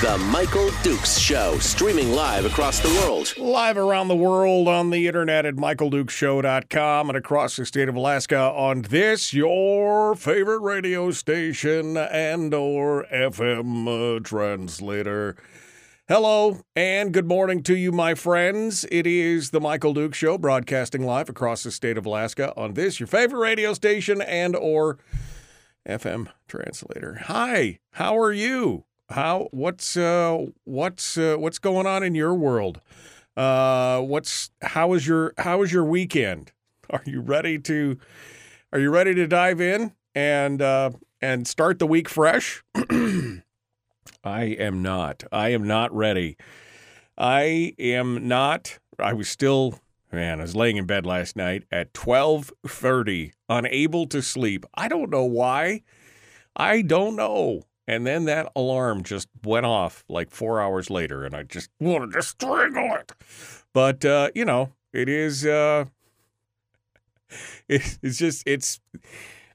The Michael Dukes Show, streaming live across the world. Live around the world on the internet at michaeldukeshow.com and across the state of Alaska on this, your favorite radio station and or FM uh, translator. Hello and good morning to you, my friends. It is the Michael Duke Show, broadcasting live across the state of Alaska on this, your favorite radio station and or FM translator. Hi, how are you? How what's uh what's uh, what's going on in your world? Uh what's how is your how is your weekend? Are you ready to are you ready to dive in and uh and start the week fresh? I am not. I am not ready. I am not I was still man, I was laying in bed last night at 12:30 unable to sleep. I don't know why. I don't know. And then that alarm just went off like four hours later, and I just wanted to strangle it. But uh, you know, it is. Uh, it, it's just it's.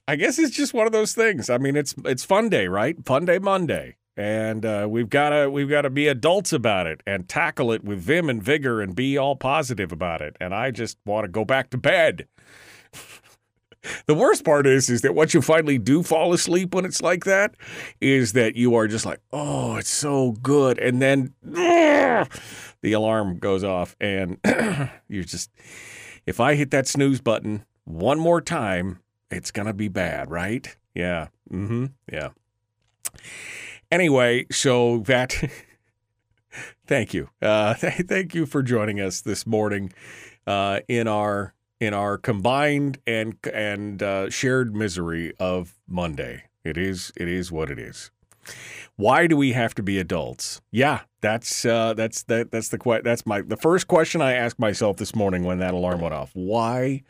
I guess it's just one of those things. I mean, it's it's fun day, right? Fun day Monday, and uh, we've got to we've got to be adults about it and tackle it with vim and vigor and be all positive about it. And I just want to go back to bed. The worst part is, is that once you finally do fall asleep when it's like that, is that you are just like, oh, it's so good, and then the alarm goes off, and you're just, if I hit that snooze button one more time, it's gonna be bad, right? Yeah. Mm-hmm. Yeah. Anyway, so that. thank you. Uh, th- thank you for joining us this morning uh, in our in our combined and and uh, shared misery of Monday. It is it is what it is. Why do we have to be adults? Yeah, that's uh, that's that that's the that's my the first question I asked myself this morning when that alarm went off. Why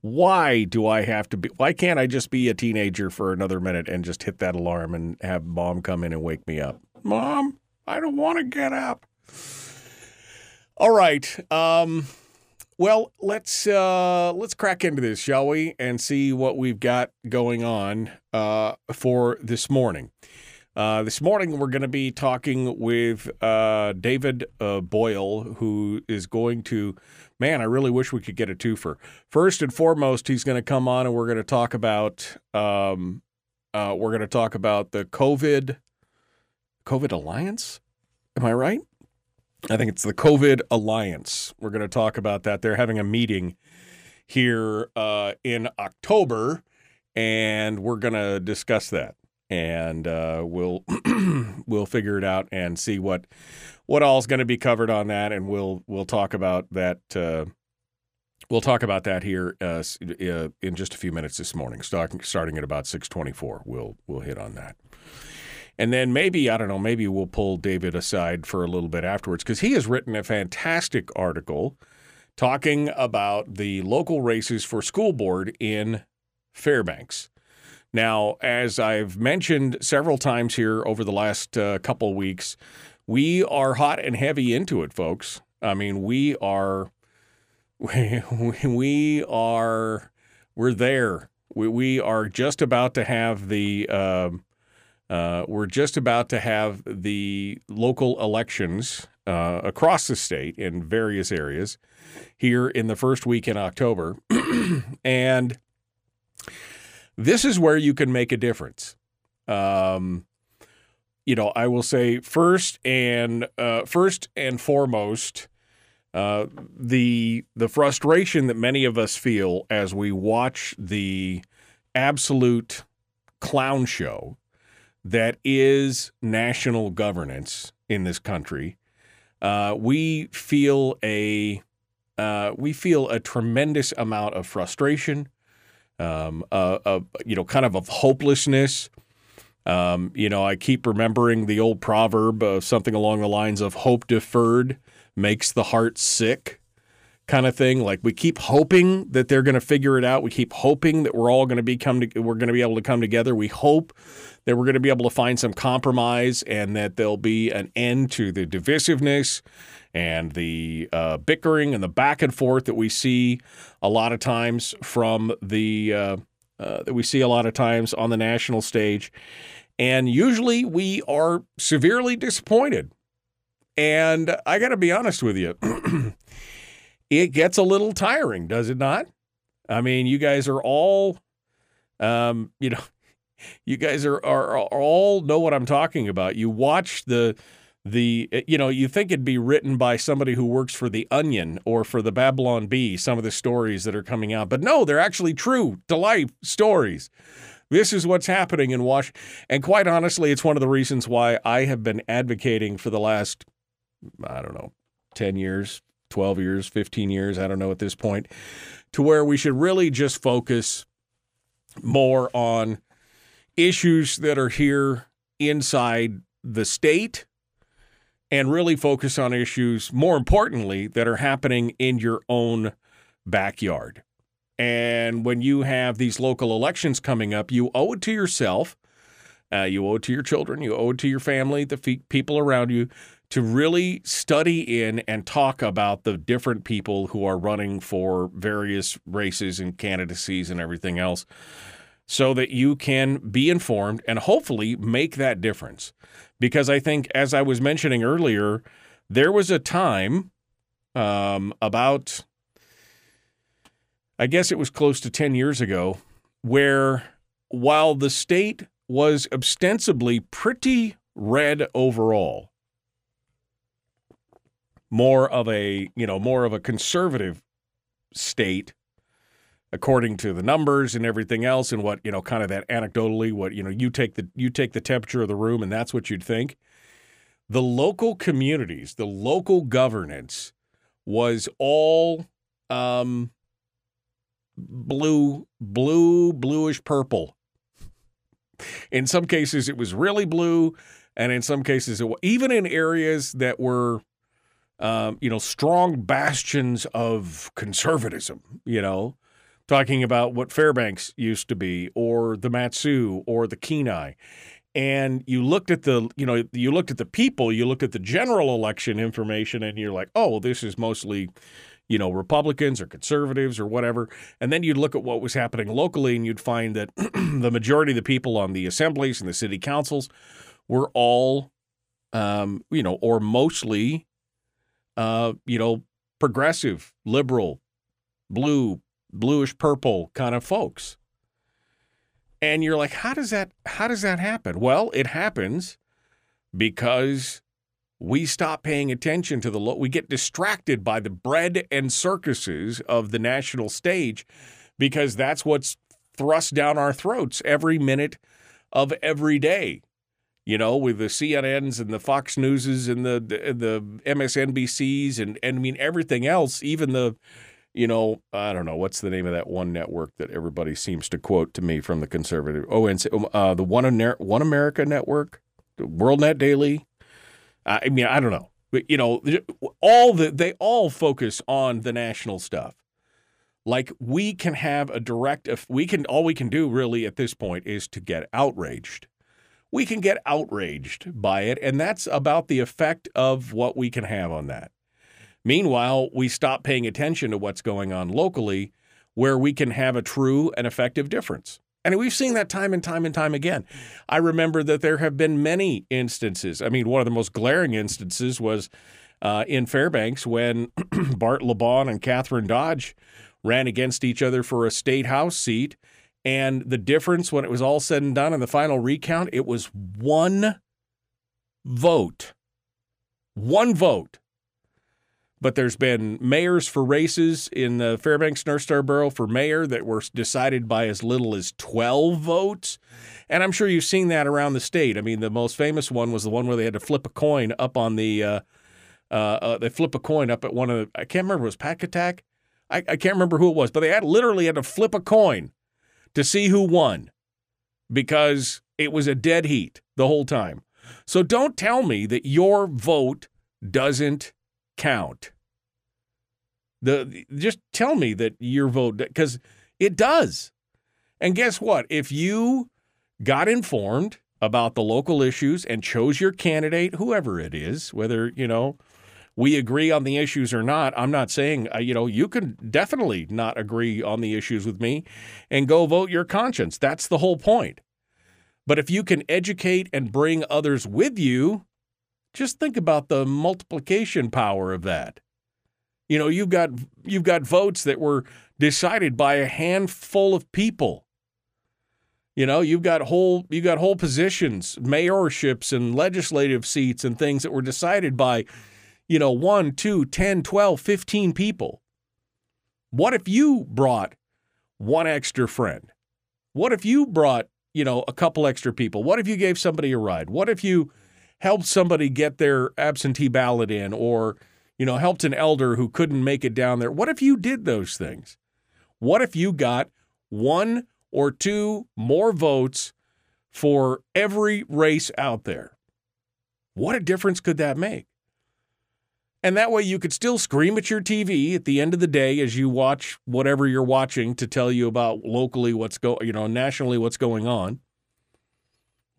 why do I have to be why can't I just be a teenager for another minute and just hit that alarm and have mom come in and wake me up? Mom, I don't want to get up. All right. Um well, let's uh, let's crack into this, shall we, and see what we've got going on uh, for this morning. Uh, this morning, we're going to be talking with uh, David uh, Boyle, who is going to. Man, I really wish we could get a twofer. First and foremost, he's going to come on, and we're going to talk about. Um, uh, we're going to talk about the COVID, COVID Alliance. Am I right? I think it's the COVID Alliance. We're going to talk about that. They're having a meeting here uh, in October, and we're going to discuss that. And uh, we'll we'll figure it out and see what what all's going to be covered on that, and we'll we'll talk about that. Uh, we'll talk about that here uh, uh, in just a few minutes this morning, starting starting at about six twenty four. We'll we'll hit on that. And then maybe, I don't know, maybe we'll pull David aside for a little bit afterwards because he has written a fantastic article talking about the local races for school board in Fairbanks. Now, as I've mentioned several times here over the last uh, couple weeks, we are hot and heavy into it, folks. I mean, we are, we, we are, we're there. We, we are just about to have the, um, uh, we're just about to have the local elections uh, across the state in various areas here in the first week in October. and this is where you can make a difference. Um, you know, I will say first and uh, first and foremost, uh, the the frustration that many of us feel as we watch the absolute clown show that is national governance in this country. Uh, we feel a uh, we feel a tremendous amount of frustration, um, uh, you know, kind of of hopelessness. Um, you know, I keep remembering the old proverb of something along the lines of "hope deferred makes the heart sick." Kind of thing. Like we keep hoping that they're going to figure it out. We keep hoping that we're all going to be come to, we're going to be able to come together. We hope that we're going to be able to find some compromise and that there'll be an end to the divisiveness and the uh, bickering and the back and forth that we see a lot of times from the uh, uh, that we see a lot of times on the national stage. And usually we are severely disappointed. And I got to be honest with you. it gets a little tiring, does it not? I mean, you guys are all, um, you know, you guys are, are, are all know what I'm talking about. You watch the the you know you think it'd be written by somebody who works for the Onion or for the Babylon Bee. Some of the stories that are coming out, but no, they're actually true to life stories. This is what's happening in Washington, and quite honestly, it's one of the reasons why I have been advocating for the last I don't know ten years, 12 years, 15 years, I don't know at this point, to where we should really just focus more on issues that are here inside the state and really focus on issues, more importantly, that are happening in your own backyard. And when you have these local elections coming up, you owe it to yourself, uh, you owe it to your children, you owe it to your family, the people around you to really study in and talk about the different people who are running for various races and candidacies and everything else so that you can be informed and hopefully make that difference. Because I think, as I was mentioning earlier, there was a time um, about, I guess it was close to 10 years ago, where while the state was ostensibly pretty red overall, more of a you know more of a conservative state according to the numbers and everything else and what you know kind of that anecdotally what you know you take the you take the temperature of the room and that's what you'd think. The local communities the local governance was all um, blue blue bluish purple. In some cases it was really blue and in some cases it, even in areas that were um, you know, strong bastions of conservatism, you know, talking about what Fairbanks used to be, or the Mat-Su, or the Kenai. And you looked at the, you know, you looked at the people, you looked at the general election information, and you're like, oh, this is mostly, you know, Republicans or conservatives or whatever. And then you'd look at what was happening locally, and you'd find that the majority of the people on the assemblies and the city councils were all, um, you know, or mostly uh, you know, progressive, liberal, blue, bluish purple kind of folks. And you're like, how does that how does that happen? Well, it happens because we stop paying attention to the lo- we get distracted by the bread and circuses of the national stage because that's what's thrust down our throats every minute of every day you know, with the CNNs and the Fox Newses and the the, MSNBCs and and I mean everything else, even the you know, I don't know what's the name of that one network that everybody seems to quote to me from the conservative. Oh, and uh, the one One America Network, WorldNet Daily. I mean, I don't know, but you know, all the they all focus on the national stuff. Like we can have a direct, we can, all we can do really at this point is to get outraged we can get outraged by it, and that's about the effect of what we can have on that. Meanwhile, we stop paying attention to what's going on locally where we can have a true and effective difference. And we've seen that time and time and time again. I remember that there have been many instances. I mean, one of the most glaring instances was uh, in Fairbanks when Bart LeBon and Kathryn Dodge ran against each other for a state house seat. And the difference when it was all said and done in the final recount, it was one vote. One vote but there's been mayors for races in the Fairbanks North Star Borough for mayor that were decided by as little as 12 votes. And I'm sure you've seen that around the state. I mean, the most famous one was the one where they had to flip a coin up on the, uh, uh, uh, they flip a coin up at one of the, I can't remember, was Pacatac? I, I can't remember who it was, but they had literally had to flip a coin to see who won because it was a dead heat the whole time. So don't tell me that your vote doesn't count. The just tell me that your vote because it does. And guess what? If you got informed about the local issues and chose your candidate, whoever it is, whether, you know, we agree on the issues or not, I'm not saying, uh, you know, you can definitely not agree on the issues with me and go vote your conscience. That's the whole point. But if you can educate and bring others with you, just think about the multiplication power of that. You know, you've got you've got votes that were decided by a handful of people. You know, you've got whole you got whole positions, mayorships and legislative seats and things that were decided by, you know, one, two, 10, 12, 15 people. What if you brought one extra friend? What if you brought, you know, a couple extra people? What if you gave somebody a ride? What if you helped somebody get their absentee ballot in or you know, helped an elder who couldn't make it down there. What if you did those things? What if you got one or two more votes for every race out there? What a difference could that make? And that way you could still scream at your TV at the end of the day as you watch whatever you're watching to tell you about locally what's going, you know, nationally what's going on.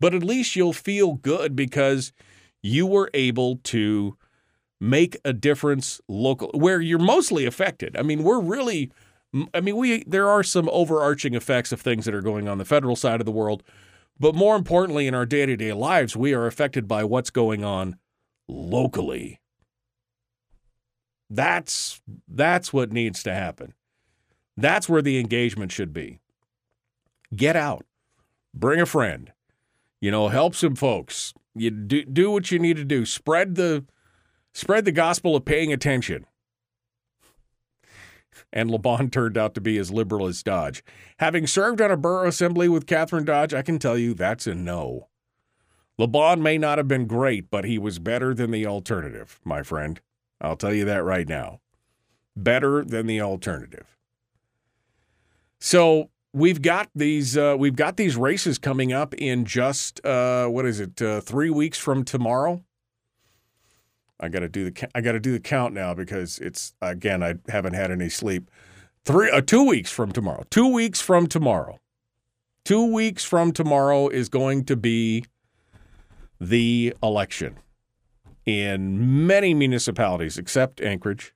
But at least you'll feel good because you were able to make a difference local where you're mostly affected. I mean, we're really I mean, we there are some overarching effects of things that are going on the federal side of the world, but more importantly in our day-to-day lives, we are affected by what's going on locally. That's that's what needs to happen. That's where the engagement should be. Get out. Bring a friend. You know, help some folks. You do do what you need to do. Spread the spread the gospel of paying attention. And LeBon turned out to be as liberal as Dodge. Having served on a borough assembly with Kathryn Dodge, I can tell you that's a no. LeBon may not have been great, but he was better than the alternative, my friend. I'll tell you that right now. Better than the alternative. So we've got these uh, we've got these races coming up in just uh, what is it uh, three weeks from tomorrow. I got to do the I got to do the count now because it's again I haven't had any sleep. Three uh, two weeks from tomorrow. Two weeks from tomorrow. Two weeks from tomorrow is going to be the election in many municipalities except Anchorage.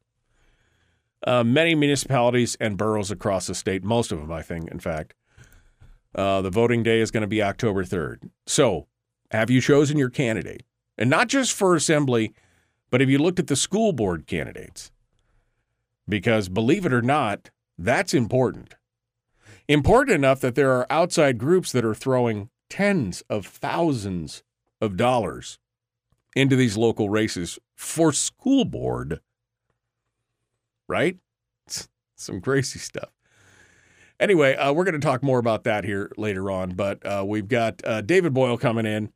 Uh, many municipalities and boroughs across the state, most of them, I think, in fact. Uh, the voting day is going to be October 3rd. So, have you chosen your candidate? And not just for assembly, but have you looked at the school board candidates? Because believe it or not, that's important. Important enough that there are outside groups that are throwing tens of thousands of dollars into these local races for school board. Right? some crazy stuff. Anyway, uh, we're going to talk more about that here later on, but uh, we've got uh, David Boyle coming in.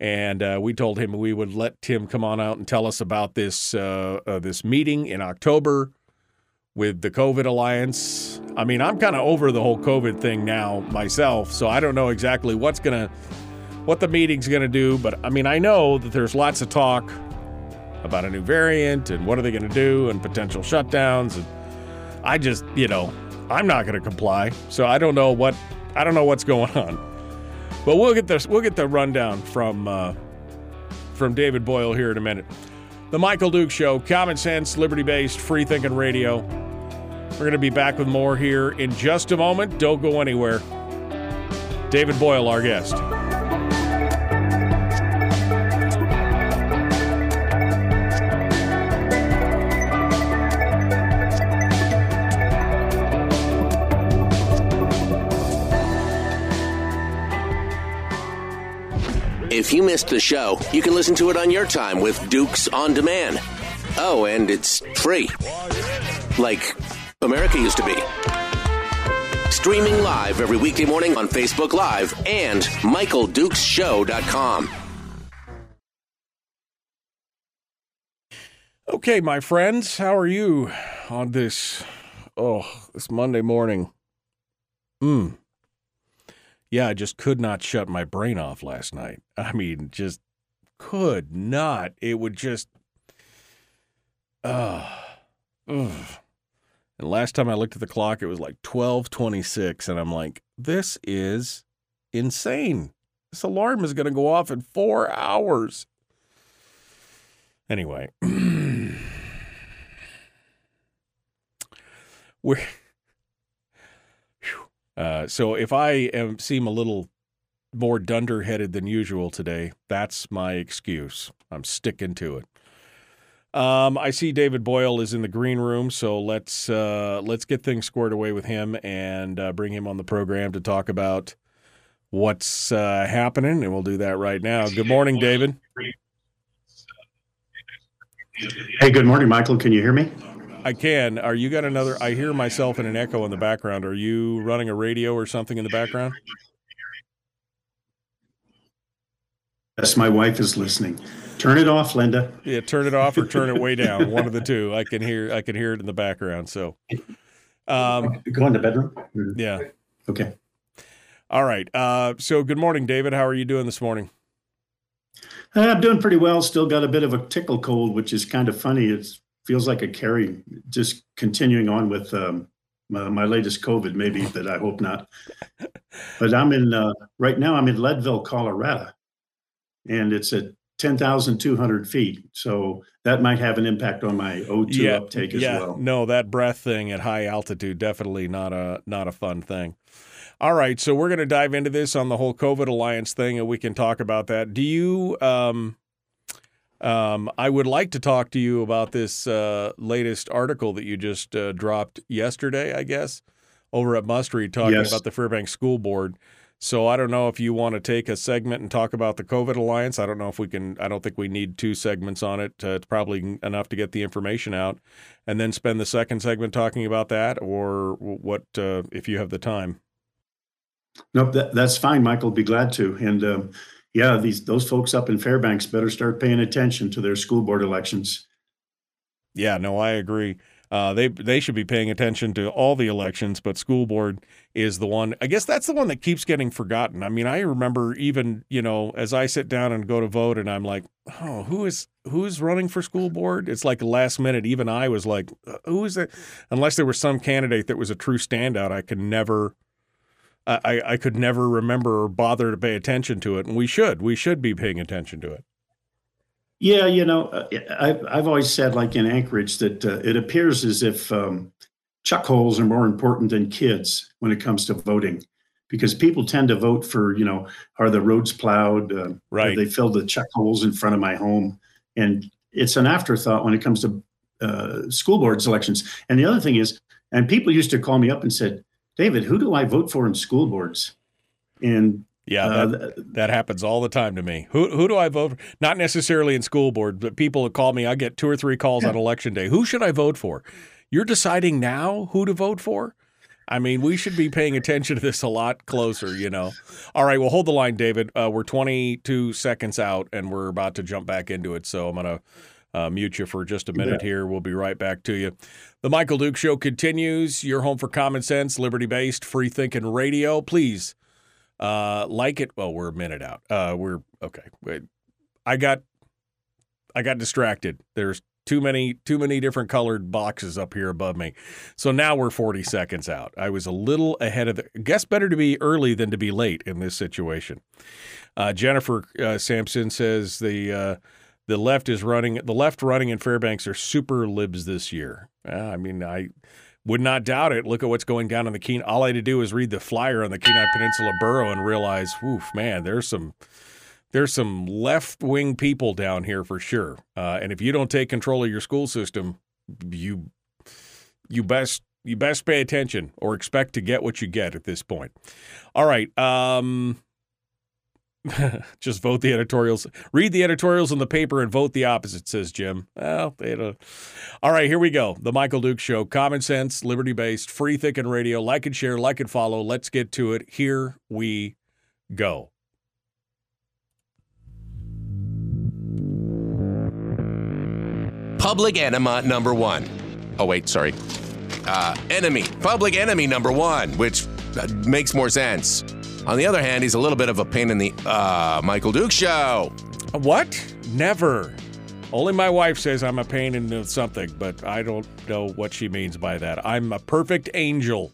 And uh, we told him we would let Tim come on out and tell us about this uh, uh, this meeting in October with the COVID Alliance. I mean, I'm kind of over the whole COVID thing now myself, so I don't know exactly what's gonna what the meeting's gonna do. But I mean, I know that there's lots of talk about a new variant and what are they gonna do and potential shutdowns. And I just, you know, I'm not gonna comply, so I don't know what I don't know what's going on. But we'll get this. We'll get the rundown from uh, from David Boyle here in a minute. The Michael Duke Show, common sense, liberty based, free thinking radio. We're going to be back with more here in just a moment. Don't go anywhere. David Boyle, our guest. If you missed the show, you can listen to it on your time with Dukes on Demand. Oh, and it's free. Like America used to be. Streaming live every weekday morning on Facebook Live and MichaelDukesShow.com. Okay, my friends, how are you on this oh, this Monday morning? Mm. Yeah, I just could not shut my brain off last night. I mean, just could not. It would just uh ugh. And last time I looked at the clock, it was like 1226. And I'm like, this is insane. This alarm is going to go off in four hours. Anyway, we're. Uh, so if I am seem a little more dunderheaded than usual today, that's my excuse. I'm sticking to it. Um, I see David Boyle is in the green room, so let's uh, let's get things squared away with him and uh, bring him on the program to talk about what's uh, happening, and we'll do that right now. Good morning, David. Hey, good morning, Michael. Can you hear me? I can. Are you got another? I hear myself in an echo in the background. Are you running a radio or something in the background? Yes, my wife is listening. Turn it off, Linda. Yeah, turn it off or turn it way down. One of the two. I can hear. I can hear it in the background. So, um, Go in the bedroom. yeah. Okay. All right. Uh, so, good morning, David. How are you doing this morning? Uh, I'm doing pretty well. Still got a bit of a tickle cold, which is kind of funny. It feels like a carry. Just continuing on with um, my, my latest COVID, maybe, but I hope not. But I'm in uh, right now. I'm in Leadville, Colorado, and it's at 10,200 feet. So that might have an impact on my O2 uptake as yeah. well. No, that breath thing at high altitude definitely not a not a fun thing. All right, so we're going to dive into this on the whole COVID alliance thing, and we can talk about that. Do you? Um, um, I would like to talk to you about this uh, latest article that you just uh, dropped yesterday, I guess, over at Must Read, talking Yes. about the Fairbanks School Board. So I don't know if you want to take a segment and talk about the COVID alliance. I don't know if we can. I don't think we need two segments on it. Uh, it's probably enough to get the information out, and then spend the second segment talking about that, or what uh, if you have the time. Nope, that, that's fine, Michael. Be glad to. And um, yeah, these those folks up in Fairbanks better start paying attention to their school board elections. Yeah, no, I agree. Uh, they they should be paying attention to all the elections, but school board is the one. I guess that's the one that keeps getting forgotten. I mean, I remember even you know as I sit down and go to vote, and I'm like, oh, who is who is running for school board? It's like last minute. Even I was like, uh, who is it? Unless there was some candidate that was a true standout, I could never. I, I could never remember or bother to pay attention to it, and we should. We should be paying attention to it. Yeah, you know, uh, I've I've always said, like in Anchorage, that uh, it appears as if um, chuck holes are more important than kids when it comes to voting, because people tend to vote for, you know, are the roads plowed? Uh, Right. They filled the chuck holes in front of my home? And it's an afterthought when it comes to uh, school board elections. And the other thing is, and people used to call me up and said, David, who do I vote for in school boards? And Yeah, uh, that, that happens all the time to me. Who who do I vote for? Not necessarily in school board, but people that call me, I get two or three calls on election day. Who should I vote for? You're deciding now who to vote for? I mean, we should be paying attention to this a lot closer, you know. All right, well, hold the line, David. Uh, we're 22 seconds out, and we're about to jump back into it. So I'm going to uh, mute you for just a minute here. We'll be right back to you. The Michael Duke Show continues. Your home for common sense, liberty based, free thinking radio. Please uh, like it. Well, we're a minute out. Uh, we're okay. Wait. I got I got distracted. There's too many too many different colored boxes up here above me. So now we're 40 seconds out. I was a little ahead of the guess better to be early than to be late in this situation. Uh, Jennifer uh, Sampson says the uh, the left is running the left running in Fairbanks are super libs this year. I mean, I would not doubt it. Look at what's going down on the Kenai. All I had to do is read the flyer on the Kenai Peninsula Borough and realize, woof, man, there's some there's some left wing people down here for sure. Uh, and if you don't take control of your school system, you you best you best pay attention or expect to get what you get at this point. All right. Um, Just vote the editorials. Read the editorials in the paper and vote the opposite, says Jim. Well, they don't. All right, here we go. The Michael Duke Show. Common sense, liberty based, free thinking radio. Like and share, like and follow. Let's get to it. Here we go. Public enema number one. Oh, wait, sorry. Uh, enemy. Public enemy number one, which uh, makes more sense. On the other hand, he's a little bit of a pain in the uh, Michael Duke show. What? Never. Only my wife says I'm a pain in something, but I don't know what she means by that. I'm a perfect angel.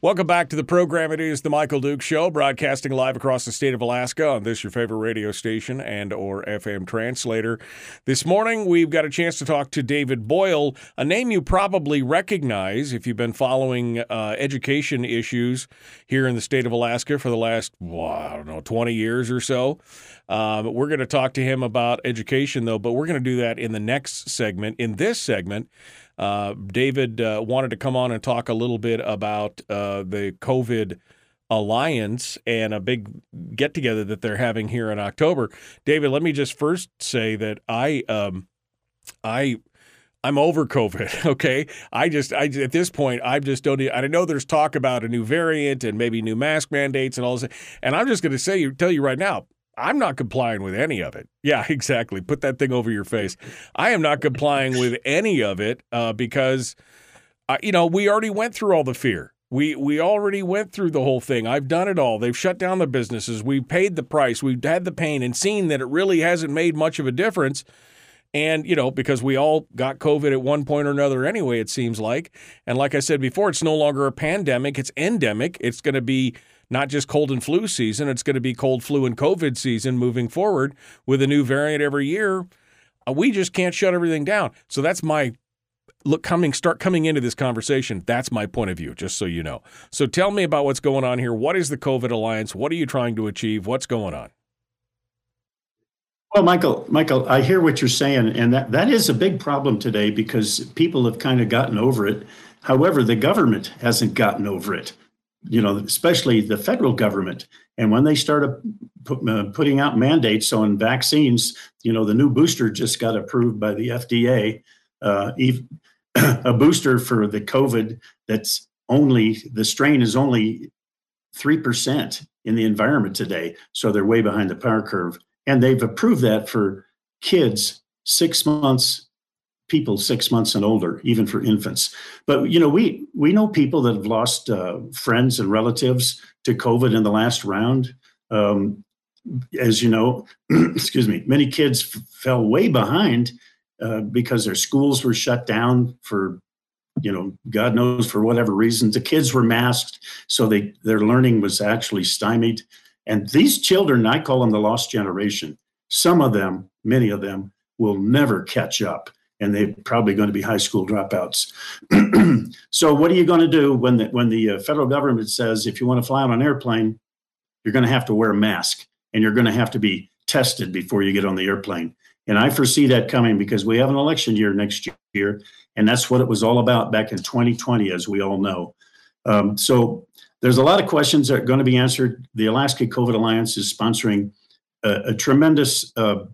Welcome back to the program. It is the Michael Duke Show, broadcasting live across the state of Alaska on this your favorite radio station and or FM translator. This morning we've got a chance to talk to David Boyle, a name you probably recognize if you've been following uh, education issues here in the state of Alaska for the last well, I don't know 20 years or so. Um, we're going to talk to him about education though, but we're going to do that in the next segment. In this segment. Uh, David uh, wanted to come on and talk a little bit about uh, the COVID alliance and a big get together that they're having here in October. David, let me just first say that I um, I I'm over COVID. Okay, I just I at this point I just don't. I know there's talk about a new variant and maybe new mask mandates and all this, and I'm just going to say tell you right now, I'm not complying with any of it. Yeah, exactly. Put that thing over your face. I am not complying with any of it uh, because, uh, you know, we already went through all the fear. We we already went through the whole thing. I've done it all. They've shut down the businesses. We've paid the price. We've had the pain and seen that it really hasn't made much of a difference. And, you know, because we all got COVID at one point or another anyway, it seems like. And like I said before, it's no longer a pandemic, it's endemic. It's going to be not just cold and flu season, it's going to be cold, flu, and COVID season moving forward with a new variant every year. Uh, we just can't shut everything down. So that's my look coming start coming into this conversation that's my point of view just so you know. So tell me about what's going on here. What is the covid alliance? What are you trying to achieve? What's going on? Well michael michael i hear what you're saying and that, that is a big problem today because people have kind of gotten over it. However the government hasn't gotten over it you know, especially the federal government. And when they started put, uh, putting out mandates on vaccines, you know, the new booster just got approved by the FDA. Uh, a booster for the COVID that's only the strain is only three percent in the environment today, so they're way behind the power curve. And they've approved that for kids six months people six months and older, even for infants. But you know, we we know people that have lost uh, friends and relatives to COVID in the last round. Um, as you know, excuse me, many kids f- fell way behind uh, because their schools were shut down for you know god knows for whatever reason the kids were masked so they their learning was actually stymied and these children i call them the lost generation some of them many of them will never catch up and they're probably going to be high school dropouts. so, what are you going to do when the when the uh, federal government says if you want to fly on an airplane, you're going to have to wear a mask and you're going to have to be tested before you get on the airplane? And I foresee that coming because we have an election year next year, and that's what it was all about back in 2020, as we all know. Um, so, there's a lot of questions that are going to be answered. The Alaska COVID Alliance is sponsoring a, a tremendous. Uh,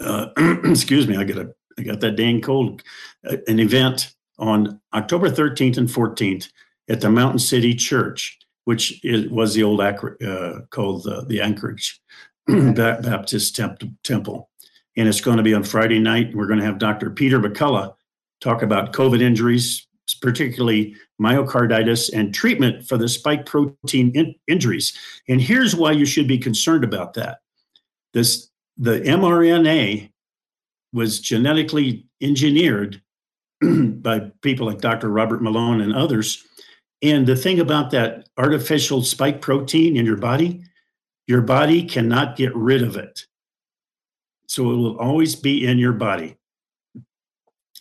uh, excuse me, I get a I got that dang cold. Uh, an event on October 13th and 14th at the Mountain City Church, which is, was the old uh, called uh, the Anchorage Baptist Temp- Temple. And it's going to be on Friday night. We're going to have Dr. Peter McCullough talk about COVID injuries, particularly myocarditis and treatment for the spike protein in- injuries. And here's why you should be concerned about that. This the mRNA was genetically engineered by people like Dr. Robert Malone and others. And the thing about that artificial spike protein in your body, your body cannot get rid of it. So it will always be in your body.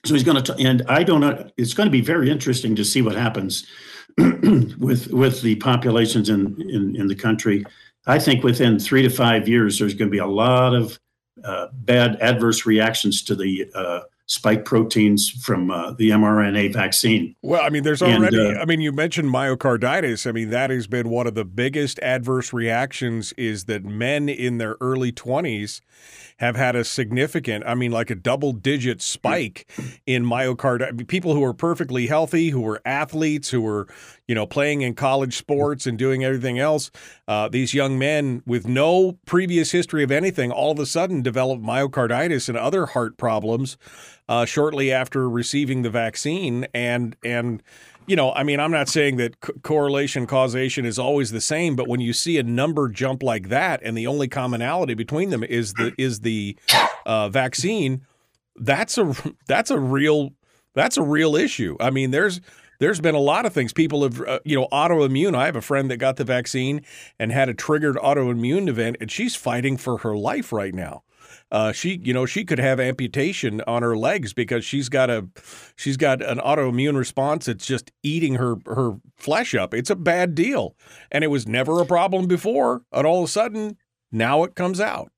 So he's going to, and I don't know, it's going to be very interesting to see what happens with with the populations in, in, in the country. I think within three to five years, there's going to be a lot of uh, bad adverse reactions to the uh, spike proteins from uh, the mRNA vaccine. Well, I mean, there's already, and, uh, I mean, you mentioned myocarditis. I mean, that has been one of the biggest adverse reactions is that men in their early 20s have had a significant, I mean, like a double digit spike in myocarditis. People who are perfectly healthy, who are athletes, who are, you know, playing in college sports and doing everything else. Uh, these young men with no previous history of anything all of a sudden develop myocarditis and other heart problems uh, shortly after receiving the vaccine. And, and, you know, I mean, I'm not saying that c- correlation causation is always the same, but when you see a number jump like that, and the only commonality between them is the is the uh, vaccine, that's a that's a real that's a real issue. I mean, there's there's been a lot of things people have uh, you know autoimmune. I have a friend that got the vaccine and had a triggered autoimmune event, and she's fighting for her life right now uh, she you know she could have amputation on her legs because she's got a she's got an autoimmune response that's just eating her her flesh up. It's a bad deal, and it was never a problem before, and all of a sudden now it comes out.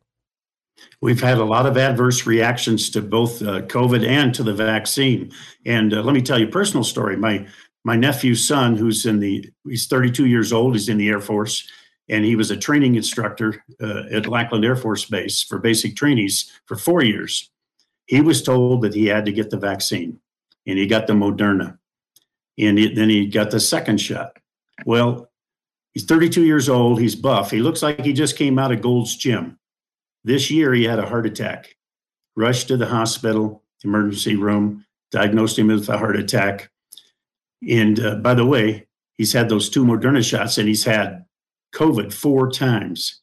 We've had a lot of adverse reactions to both uh, COVID and to the vaccine. And uh, let me tell you a personal story. My my nephew's son, who's in the he's 32 years old, he's in the Air Force and he was a training instructor uh, at Lackland Air Force Base for basic trainees for four years. He was told that he had to get the vaccine, and he got the Moderna, and he, then he got the second shot. Well, he's 32 years old. He's buff. He looks like he just came out of Gold's Gym. This year, he had a heart attack. Rushed to the hospital, emergency room, diagnosed him with a heart attack. And uh, by the way, he's had those two Moderna shots, and he's had COVID four times.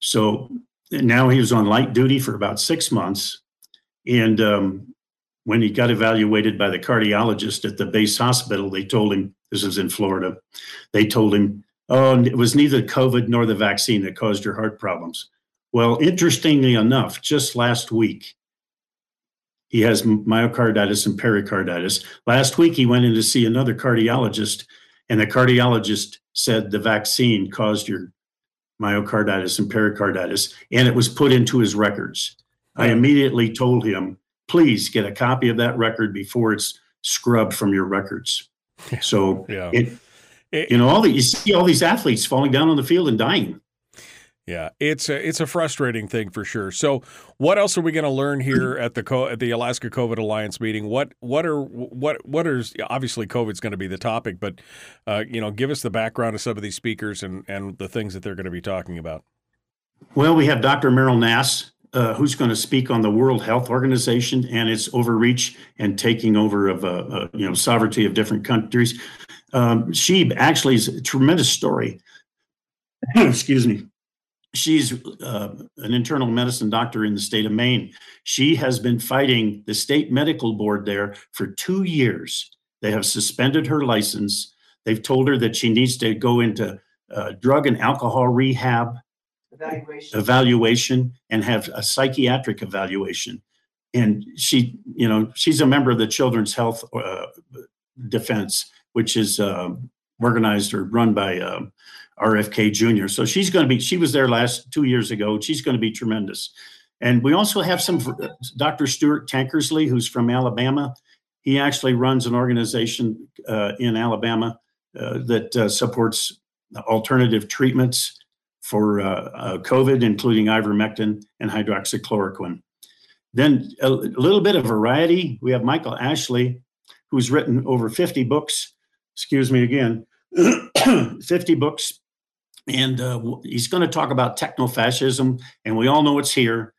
So now he was on light duty for about six months. And um, when he got evaluated by the cardiologist at the base hospital, they told him this is in Florida. They told him, oh, it was neither COVID nor the vaccine that caused your heart problems. Well, interestingly enough, just last week, he has myocarditis and pericarditis. Last week, he went in to see another cardiologist, and the cardiologist said the vaccine caused your myocarditis and pericarditis, and it was put into his records. I immediately told him, please get a copy of that record before it's scrubbed from your records. So, yeah. it, it, you know, all the, you see all these athletes falling down on the field and dying. Yeah, it's a it's a frustrating thing for sure. So, what else are we going to learn here at the at the Alaska COVID Alliance meeting? What what are what what is obviously COVID's going to be the topic, but uh, you know, give us the background of some of these speakers and and the things that they're going to be talking about. Well, we have Dr. Meryl Nass, uh, who's going to speak on the World Health Organization and its overreach and taking over of uh, uh, you know sovereignty of different countries. Um, she actually is a tremendous story. Excuse me she's uh, an internal medicine doctor in the state of Maine. She has been fighting the state medical board there for two years. They have suspended her license. They've told her that she needs to go into uh, drug and alcohol rehab evaluation. evaluation and have a psychiatric evaluation. And she, you know, she's a member of the Children's Health uh, Defense, which is uh, organized or run by um, RFK Jr. So she's going to be, she was there last two years ago. She's going to be tremendous. And we also have some, Dr. Stuart Tankersley, who's from Alabama. He actually runs an organization uh, in Alabama uh, that uh, supports alternative treatments for uh, uh, COVID, including ivermectin and hydroxychloroquine. Then a little bit of variety. We have Michael Ashley, who's written over 50 books, excuse me again, 50 books and uh, he's going to talk about techno-fascism, and we all know it's here,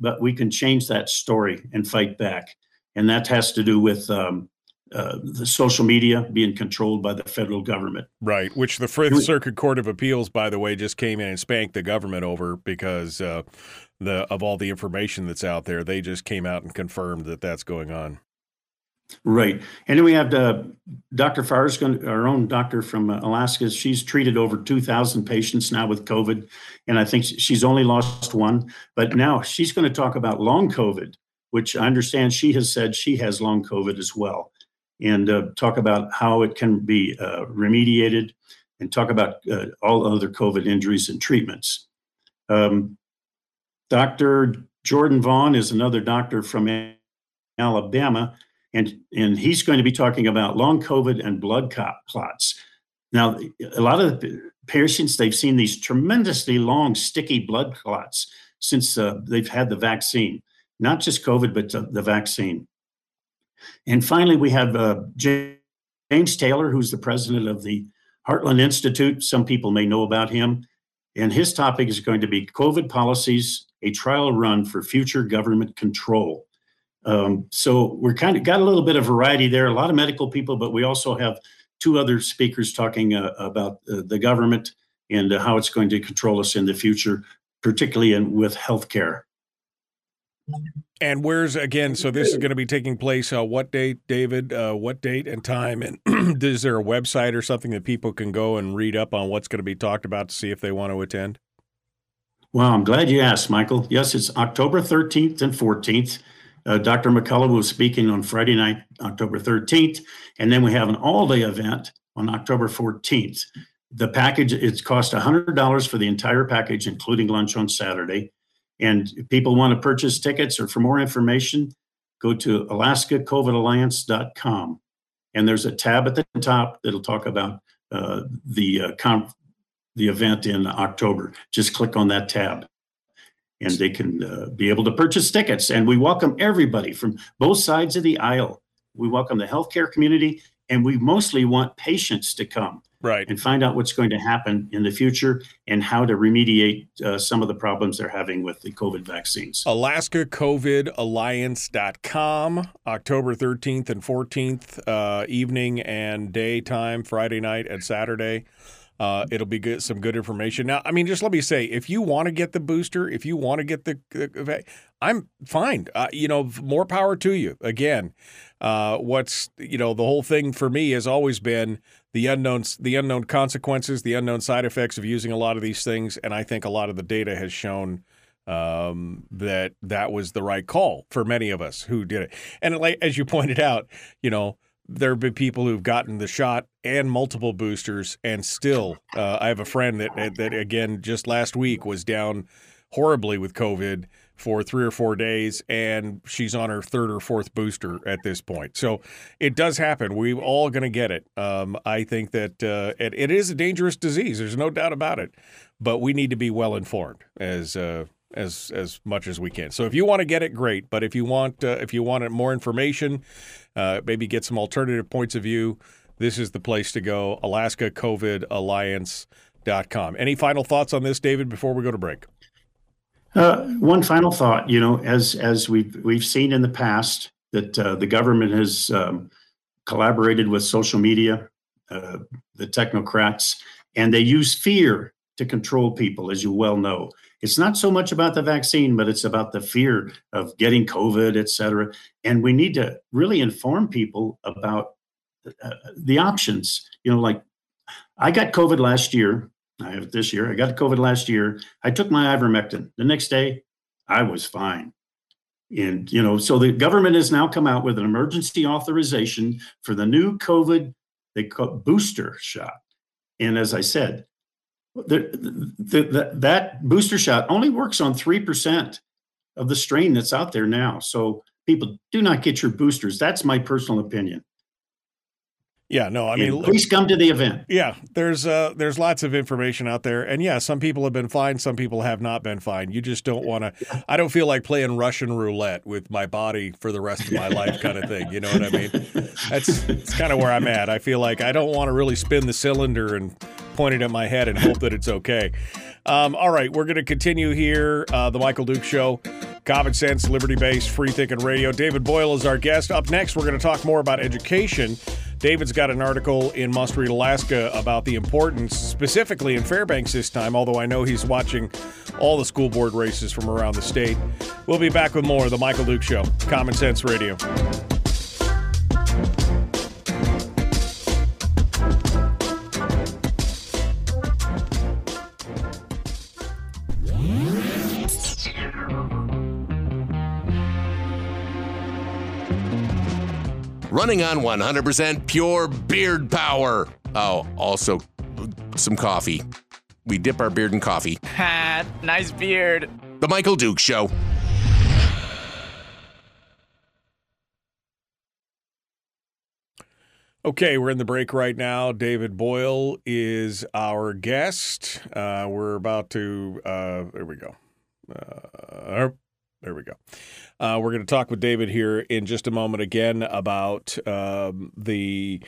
but we can change that story and fight back. And that has to do with um, uh, the social media being controlled by the federal government. Right, which the Fifth Circuit Court of Appeals, by the way, just came in and spanked the government over because uh, the of all the information that's out there, they just came out and confirmed that that's going on. Right. And then we have uh, Dr. Farr's going our own doctor from uh, Alaska. She's treated over 2,000 patients now with COVID. And I think she's only lost one. But now she's going to talk about long COVID, which I understand she has said she has long COVID as well. And uh, talk about how it can be uh, remediated and talk about uh, all other COVID injuries and treatments. Um, Dr. Jordan Vaughn is another doctor from Alabama, and and he's going to be talking about long COVID and blood clots. Now, a lot of the patients they've seen these tremendously long, sticky blood clots since uh, they've had the vaccine, not just COVID, but uh, the vaccine. And finally, we have uh, James Taylor, who's the president of the Heartland Institute. Some people may know about him. And his topic is going to be COVID policies, a trial run for future government control. Um, so we're kind of got a little bit of variety there, a lot of medical people, but we also have two other speakers talking uh, about uh, the government and uh, how it's going to control us in the future, particularly in, with healthcare. And where's again? So this is going to be taking place. Uh, what date, David? Uh, what date and time? And is there a website or something that people can go and read up on what's going to be talked about to see if they want to attend? Well, I'm glad you asked, Michael. Yes, it's October 13th and 14th. Uh, Dr. McCullough was speaking on Friday night, October 13th, and then we have an all-day event on October 14th. The package it's cost $100 for the entire package, including lunch on Saturday. And if people want to purchase tickets or for more information, go to alaskacovidalliance.com. And there's a tab at the top that'll talk about uh, the uh, the event in October. Just click on that tab, and they can uh, be able to purchase tickets. And we welcome everybody from both sides of the aisle. We welcome the healthcare community, and we mostly want patients to come right and find out what's going to happen in the future and how to remediate uh, some of the problems they're having with the covid vaccines AlaskaCOVIDAlliance.com, october 13th and 14th uh, evening and daytime friday night and saturday uh, it'll be good, some good information. Now, I mean, just let me say, if you want to get the booster, if you want to get the, the I'm fine. Uh, you know, more power to you. Again, uh, what's you know the whole thing for me has always been the unknown the unknown consequences, the unknown side effects of using a lot of these things, and I think a lot of the data has shown um, that that was the right call for many of us who did it. And like as you pointed out, you know there have been people who've gotten the shot and multiple boosters, and still, uh, I have a friend that that again just last week was down horribly with COVID for three or four days, and she's on her third or fourth booster at this point. So it does happen. We're all going to get it. Um, I think that uh, it, it is a dangerous disease. There's no doubt about it. But we need to be well informed as uh, as as much as we can. So if you want to get it, great. But if you want uh, if you want more information, uh, maybe get some alternative points of view, this is the place to go. Alaska COVID Alliance.com. Any final thoughts on this, David, before we go to break? Uh, one final thought, you know, as as we've we've seen in the past that uh, the government has um, collaborated with social media, uh, the technocrats, and they use fear to control people, as you well know. It's not so much about the vaccine, but it's about the fear of getting COVID, et cetera. And we need to really inform people about uh, the options. You know, like I got COVID last year I have this year. I got COVID last year. I took my ivermectin. The next day, I was fine. And, you know, so the government has now come out with an emergency authorization for the new COVID they call booster shot. And as I said, the, the, the, that booster shot only works on 3% of the strain that's out there now. So people do not get your boosters. That's my personal opinion. Yeah, no, I mean, and please come to the event. Yeah, there's uh, there's lots of information out there, and yeah, some people have been fine, some people have not been fine. You just don't want to. I don't feel like playing Russian roulette with my body for the rest of my life, kind of thing. You know what I mean? That's it's kind of where I'm at. I feel like I don't want to really spin the cylinder and point it at my head and hope that it's okay. Um, all right, we're going to continue here. Uh, the Michael Duke Show. Common sense, liberty based, free thinking radio. David Boyle is our guest. Up next, we're going to talk more about education. David's got an article in Must Read Alaska about the importance, specifically in Fairbanks this time, although I know he's watching all the school board races from around the state. We'll be back with more of The Michael Duke Show, Common Sense Radio. running on 100% pure beard power. Oh, also some coffee. We dip our beard in coffee. Ha, nice beard. The Michael Duke Show. Okay, we're in the break right now. David Boyle is our guest. Uh, we're about to. Uh, there we go. Uh, there we go. Uh, we're going to talk with David here in just a moment again about um, the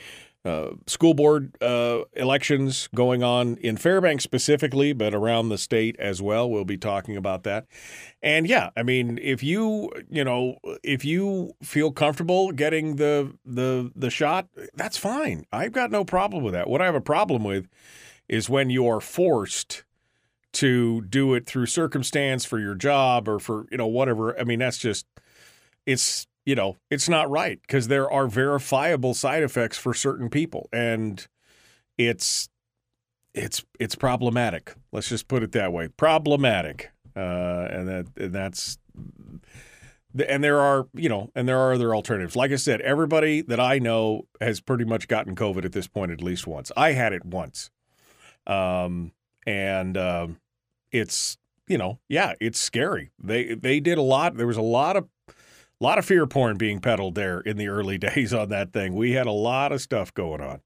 uh, school board uh, elections going on in Fairbanks specifically, but around the state as well. We'll be talking about that. And yeah, I mean, if you you know if you feel comfortable getting the the the shot, that's fine. I've got no problem with that. What I have a problem with is when you are forced to do it through circumstance for your job or for you know whatever. I mean, that's just it's you know, it's not right because there are verifiable side effects for certain people, and it's it's it's problematic. Let's just put it that way, problematic, uh, and that and that's and there are you know and there are other alternatives. Like i said everybody that i know has pretty much gotten covid at this point at least once. I had it once. Um, and um, it's you know yeah it's scary they they did a lot there was a lot of a lot of fear porn being peddled there in the early days on that thing. We had a lot of stuff going on.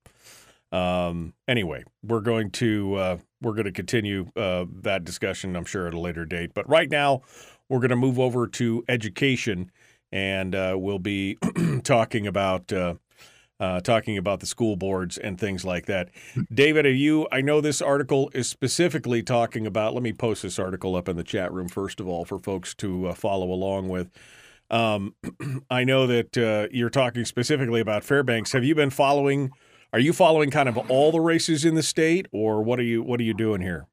Um, anyway, we're going to uh, we're going to continue uh, that discussion, I'm sure, at a later date. But right now, we're going to move over to education, and uh, we'll be talking about uh, uh, talking about the school boards and things like that. David, are you? I know this article is specifically talking about. Let me post this article up in the chat room first of all for folks to uh, follow along with. Um, I know that uh, you're talking specifically about Fairbanks. Have you been following? Are you following kind of all the races in the state, or what are you what are you doing here?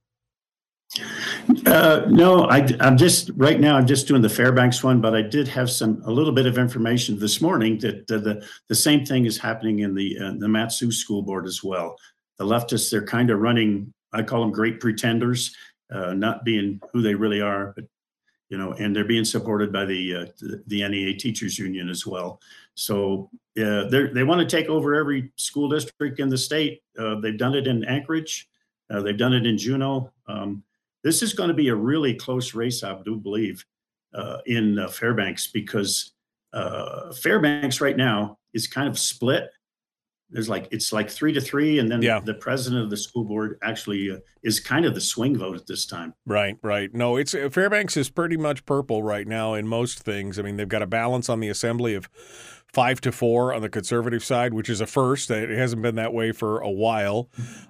Uh, no, I, am just right now. I'm just doing the Fairbanks one, but I did have some a little bit of information this morning that uh, the the same thing is happening in the uh, the Mat-Su school board as well. The leftists they're kind of running. I call them great pretenders, uh, not being who they really are, but you know, and they're being supported by the uh, the, the NEA teachers union as well. So they they want to take over every school district in the state. They've done it in Anchorage, they've done it in Juneau. Um, this is going to be a really close race, I do believe, uh, in uh, Fairbanks because Fairbanks right now is kind of split there's like it's like three to three, and then yeah. the president of the school board actually uh, is kind of the swing vote at this time. Right, right. No, it's uh, Fairbanks is pretty much purple right now in most things. I mean, they've got a balance on the assembly of five to four on the conservative side, which is a first. It hasn't been that way for a while.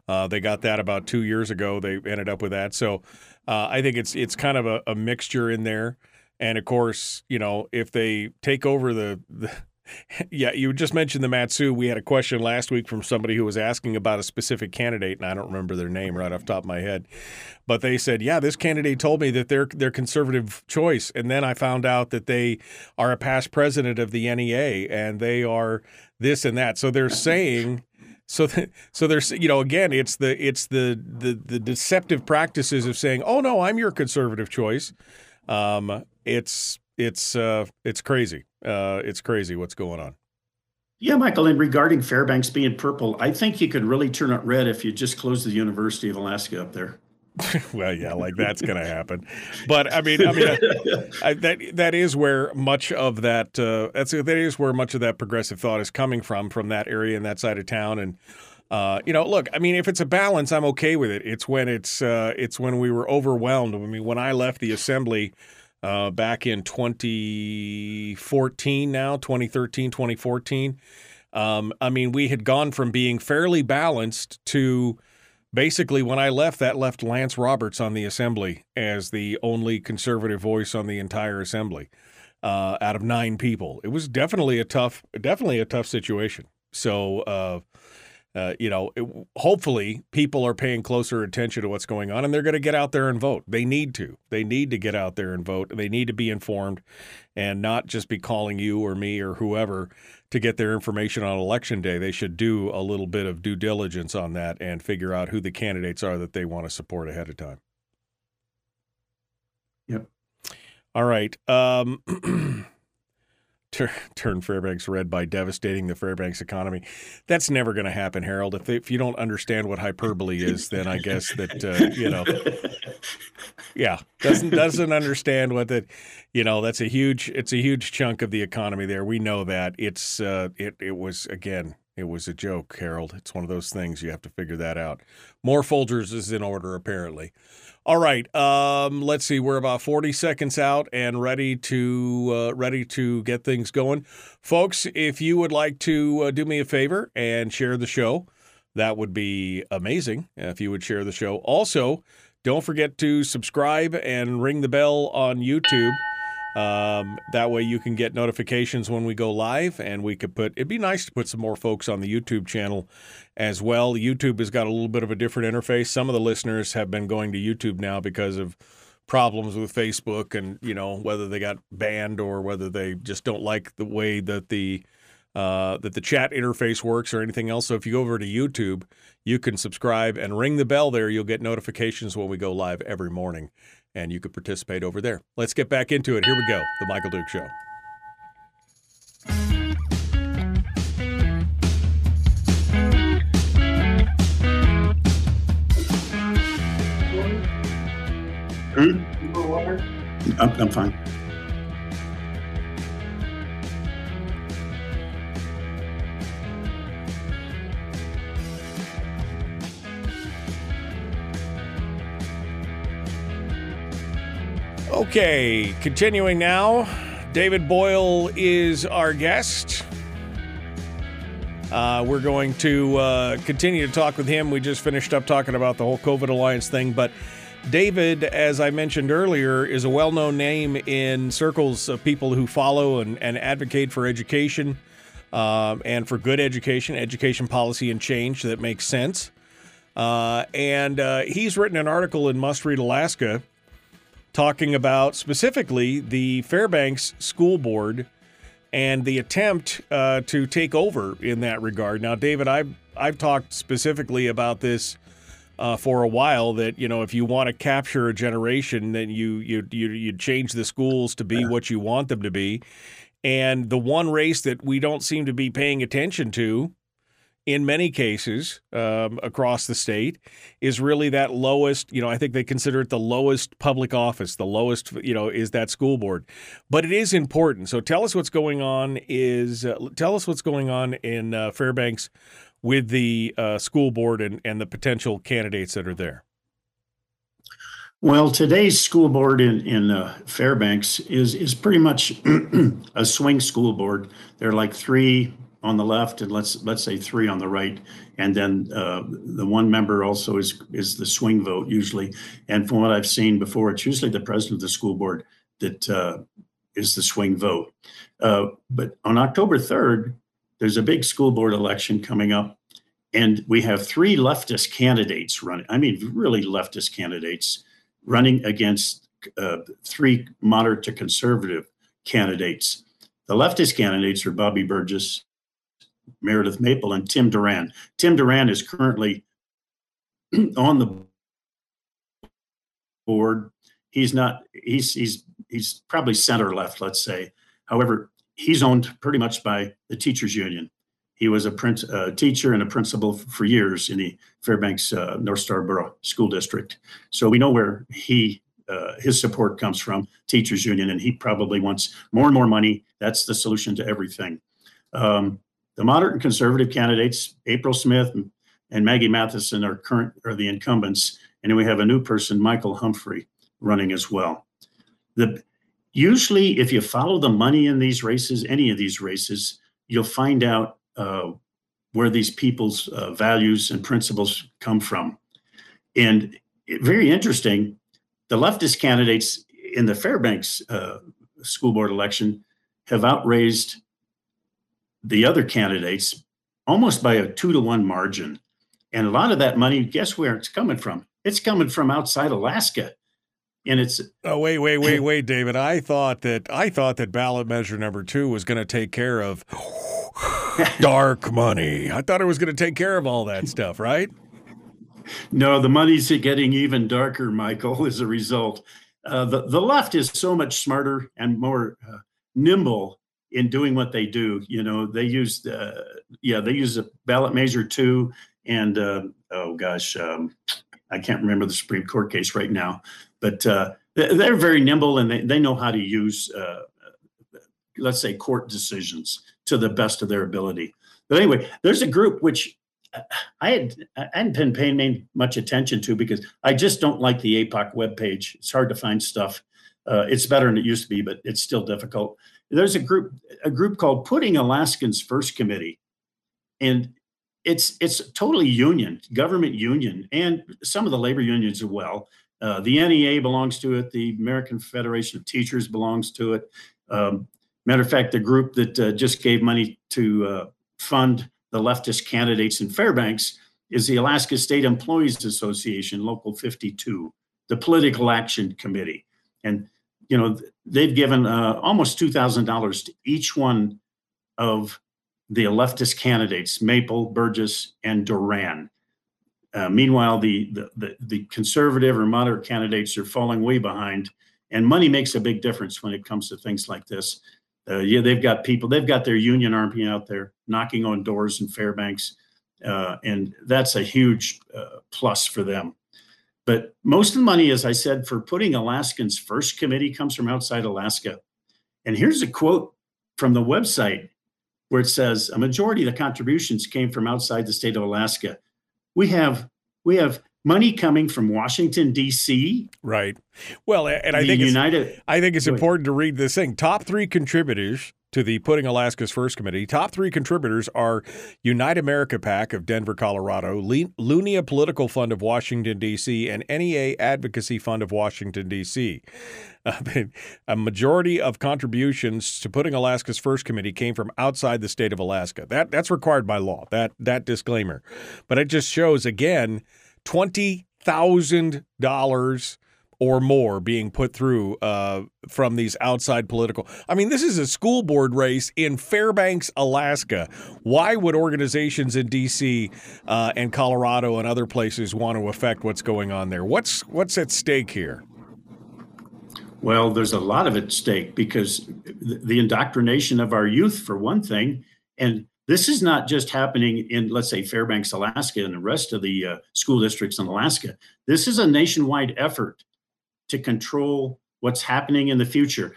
Uh, they got that about two years ago. They ended up with that. So uh, I think it's it's kind of a, a mixture in there. And of course, you know, if they take over the, the yeah, you just mentioned the Mat-Su. We had a question last week from somebody who was asking about a specific candidate, and I don't remember their name right off the top of my head. But they said, "Yeah, this candidate told me that they're they're conservative choice," and then I found out that they are a past president of the NEA and they are this and that. So they're saying. So, so there's, you know, again, it's the it's the, the the deceptive practices of saying, "Oh no, I'm your conservative choice." Um, it's it's uh, it's crazy. Uh, it's crazy what's going on. Yeah, Michael. And regarding Fairbanks being purple, I think you could really turn it red if you just close the University of Alaska up there. well, yeah, like that's going to happen. But I mean, I mean, I, I, that that is where much of that uh, that's that is where much of that progressive thought is coming from, from that area and that side of town. And uh, you know, look, I mean, if it's a balance, I'm okay with it. It's when it's uh, it's when we were overwhelmed. I mean, when I left the assembly uh, back in 2014 now, 2013, 2014. Um, I mean, we had gone from being fairly balanced to basically when I left, that left Lance Roberts on the assembly as the only conservative voice on the entire assembly uh, out of nine people. It was definitely a tough, definitely a tough situation. So, uh, uh, you know, it, hopefully people are paying closer attention to what's going on and they're going to get out there and vote. They need to. They need to get out there and vote. They need to be informed and not just be calling you or me or whoever to get their information on election day. They should do a little bit of due diligence on that and figure out who the candidates are that they want to support ahead of time. Yep. All right. Um, turn Fairbanks red by devastating the Fairbanks economy. That's never going to happen, Harold. If they, if you don't understand what hyperbole is, then I guess that uh, you know, yeah, doesn't doesn't understand what that, you know, that's a huge it's a huge chunk of the economy there. We know that it's uh, it it was again It was a joke, Harold. It's one of those things you have to figure that out. More Folgers is in order, apparently. All right. Um, let's see. We're about 40 seconds out and ready to uh, ready to get things going, folks. If you would like to uh, do me a favor and share the show, that would be amazing. If you would share the show. Also, don't forget to subscribe and ring the bell on YouTube. Um, that way you can get notifications when we go live, and we could put. It'd be nice to put some more folks on the YouTube channel as well. YouTube has got a little bit of a different interface. Some of the listeners have been going to YouTube now because of problems with Facebook, and you know whether they got banned or whether they just don't like the way that the uh, that the chat interface works or anything else. So if you go over to YouTube, you can subscribe and ring the bell there. You'll get notifications when we go live every morning and you could participate over there. Let's get back into it. Here we go The Michael Duke Show. I'm, I'm fine. Okay, continuing now. David Boyle is our guest. Uh, we're going to uh, continue to talk with him. We just finished up talking about the whole COVID Alliance thing, but David, as I mentioned earlier, is a well known name in circles of people who follow and, and advocate for education um, and for good education, education policy and change that makes sense. Uh, and uh, he's written an article in Must Read Alaska talking about specifically the Fairbanks School Board and the attempt uh, to take over in that regard. Now, David, I've I've talked specifically about this uh, for a while. That you know, if you want to capture a generation, then you you you you change the schools to be what you want them to be. And the one race that we don't seem to be paying attention to in many cases um, across the state is really that lowest you know i think they consider it the lowest public office the lowest you know is that school board. But it is important. So tell us what's going on is uh, tell us what's going on in uh, fairbanks with the uh, school board and, and the potential candidates that are there. Well, today's school board in in uh, Fairbanks is is pretty much a swing school board. There are like three on the left and let's let's say three on the right. And then uh, the one member also is is the swing vote usually. And from what i've seen before it's usually the president of the school board that uh, is the swing vote. Uh, but on october 3rd there's a big school board election coming up. And we have three leftist candidates running i mean really leftist candidates running against uh, three moderate to conservative candidates. The leftist candidates are bobby burgess Meredith Maple and Tim Duran. Tim Duran is currently on the board. He's not. He's he's he's probably center left, let's say. However, he's owned pretty much by the teachers union. He was a print, uh, teacher and a principal for years in the Fairbanks uh, North Star Borough School District. So we know where he uh, his support comes from, teachers union, and he probably wants more and more money. That's the solution to everything. Um, the moderate and conservative candidates, April Smith and Maggie Matheson, are current are the incumbents, and then we have a new person, Michael Humphrey, running as well. The usually, if you follow the money in these races, any of these races, you'll find out uh, where these people's uh, values and principles come from. And very interesting, the leftist candidates in the Fairbanks uh, school board election have outraised the other candidates almost by a two to one margin. And a lot of that money, guess where it's coming from? It's coming from outside Alaska. And it's oh wait wait wait wait David I thought that I thought that ballot measure number two was going to take care of dark money I thought it was going to take care of all that stuff right no the money's getting even darker Michael as a result uh, the the left is so much smarter and more uh, nimble in doing what they do. You know, they use uh, yeah, they use a ballot measure two, and uh, oh gosh, um, I can't remember the Supreme Court case right now, but uh, they're very nimble and they, they know how to use, uh, let's say, court decisions to the best of their ability. But anyway, there's a group which I had I hadn't been paying much attention to because I just don't like the APOC webpage. It's hard to find stuff. Uh, it's better than it used to be, but it's still difficult. There's a group a group called Putting Alaskans First Committee, and it's it's totally union, government union, and some of the labor unions as well. Uh, the NEA belongs to it. The American Federation of Teachers belongs to it. Um, matter of fact, the group that uh, just gave money to uh, fund the leftist candidates in Fairbanks is the Alaska State Employees Association, Local 52, the Political Action Committee, and you know they've given uh, almost two thousand dollars to each one of the leftist candidates, Maple, Burgess, and Duran. Uh, meanwhile, the, the, the the conservative or moderate candidates are falling way behind, and money makes a big difference when it comes to things like this. Uh, yeah, they've got people, they've got their union army out there knocking on doors in Fairbanks, uh, and that's a huge uh, plus for them. But most of the money, as I said, for putting Alaskans first committee comes from outside Alaska. And here's a quote from the website where it says a majority of the contributions came from outside the state of Alaska. We have we have money coming from Washington D.C. Right. Well, and I think United. I think it's important to read this thing. Top three contributors to the Putting Alaska's First Committee. Top three contributors are Unite America PAC of Denver, Colorado, Lunia Political Fund of Washington, D.C., and NEA Advocacy Fund of Washington, D.C. Uh, a majority of contributions to Putting Alaska's First Committee came from outside the state of Alaska. That That's required by law, that, that disclaimer. But it just shows, again, $20,000 or more being put through uh, from these outside political. I mean, this is a school board race in Fairbanks, Alaska. Why would organizations in D.C. Uh, and Colorado and other places want to affect what's going on there? What's what's at stake here? Well, there's a lot of at stake because the indoctrination of our youth, for one thing, and this is not just happening in, let's say, Fairbanks, Alaska, and the rest of the uh, school districts in Alaska. This is a nationwide effort to control what's happening in the future.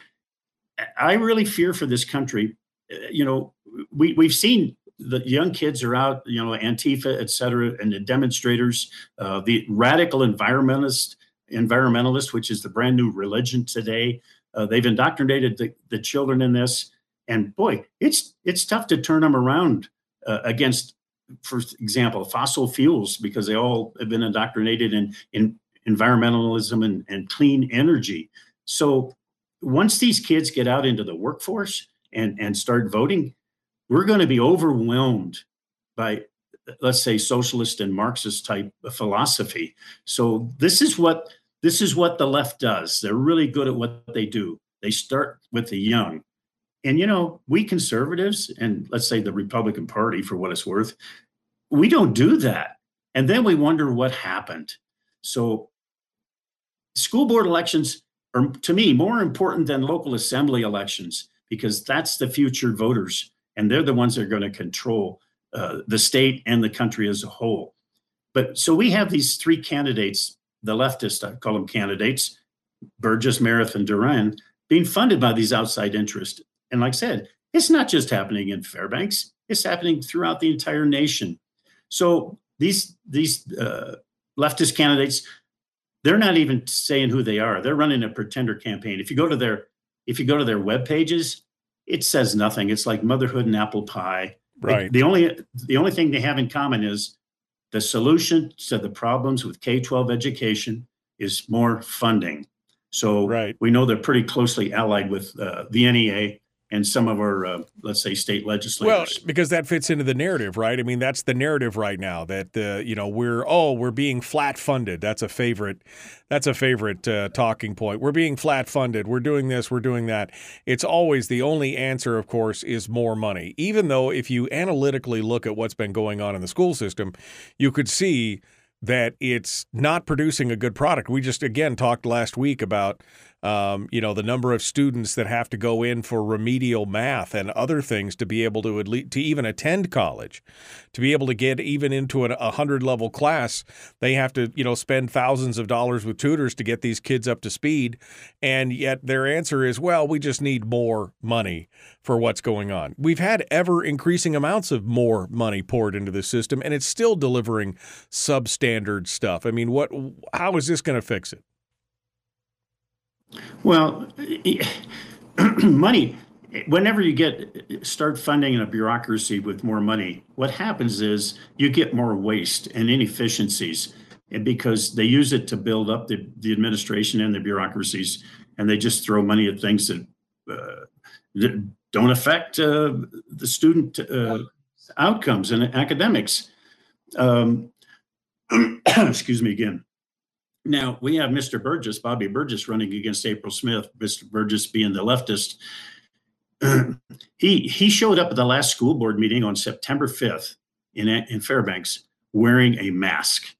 I really fear for this country. Uh, you know, we, we've seen the young kids are out, you know, Antifa, et cetera, and the demonstrators, uh, the radical environmentalist, environmentalist, which is the brand new religion today. Uh, they've indoctrinated the, the children in this and boy, it's it's tough to turn them around uh, against, for example, fossil fuels because they all have been indoctrinated in in environmentalism and, and clean energy. So once these kids get out into the workforce and and start voting, we're going to be overwhelmed by let's say socialist and marxist type philosophy so this is what this is what the left does they're really good at what they do they start with the young and you know, we conservatives and let's say the Republican Party, for what it's worth, we don't do that. And then we wonder what happened. So, school board elections are, to me, more important than local assembly elections because that's the future voters, and they're the ones that are going to control uh, the state and the country as a whole. But so we have these three candidates, the leftists, I call them candidates, Burgess, Meredith, and Duran, being funded by these outside interests. And like I said, it's not just happening in Fairbanks; it's happening throughout the entire nation. So these these uh, leftist candidates, they're not even saying who they are. They're running a pretender campaign. If you go to their if you go to their web pages, it says nothing. It's like motherhood and apple pie. Right. The only the only thing they have in common is the solution to the problems with K twelve education is more funding. So right. we know they're pretty closely allied with uh, the NEA and some of our, uh, let's say, state legislators. Well, because that fits into the narrative, right? I mean, that's the narrative right now that uh, you know we're oh we're being flat funded. That's a favorite. That's a favorite uh, talking point. We're being flat funded. We're doing this. We're doing that. It's always the only answer, of course, is more money. Even though if you analytically look at what's been going on in the school system, you could see that it's not producing a good product. We just again talked last week about Um, you know, the number of students that have to go in for remedial math and other things to be able to at least, to even attend college, to be able to get even into a hundred level class, they have to you know spend thousands of dollars with tutors to get these kids up to speed, and yet their answer is, well, we just need more money for what's going on. We've had ever increasing amounts of more money poured into the system, and it's still delivering substandard stuff. I mean, what? How is this going to fix it? Well, money. Whenever you get start funding a bureaucracy with more money, what happens is you get more waste and inefficiencies, and because they use it to build up the, the administration and the bureaucracies, and they just throw money at things that, uh, that don't affect uh, the student uh, outcomes and academics. Um, excuse me again. Now we have Mr. Burgess, Bobby Burgess, running against April Smith. Mr. Burgess being the leftist. he he showed up at the last school board meeting on September 5th in in Fairbanks wearing a mask.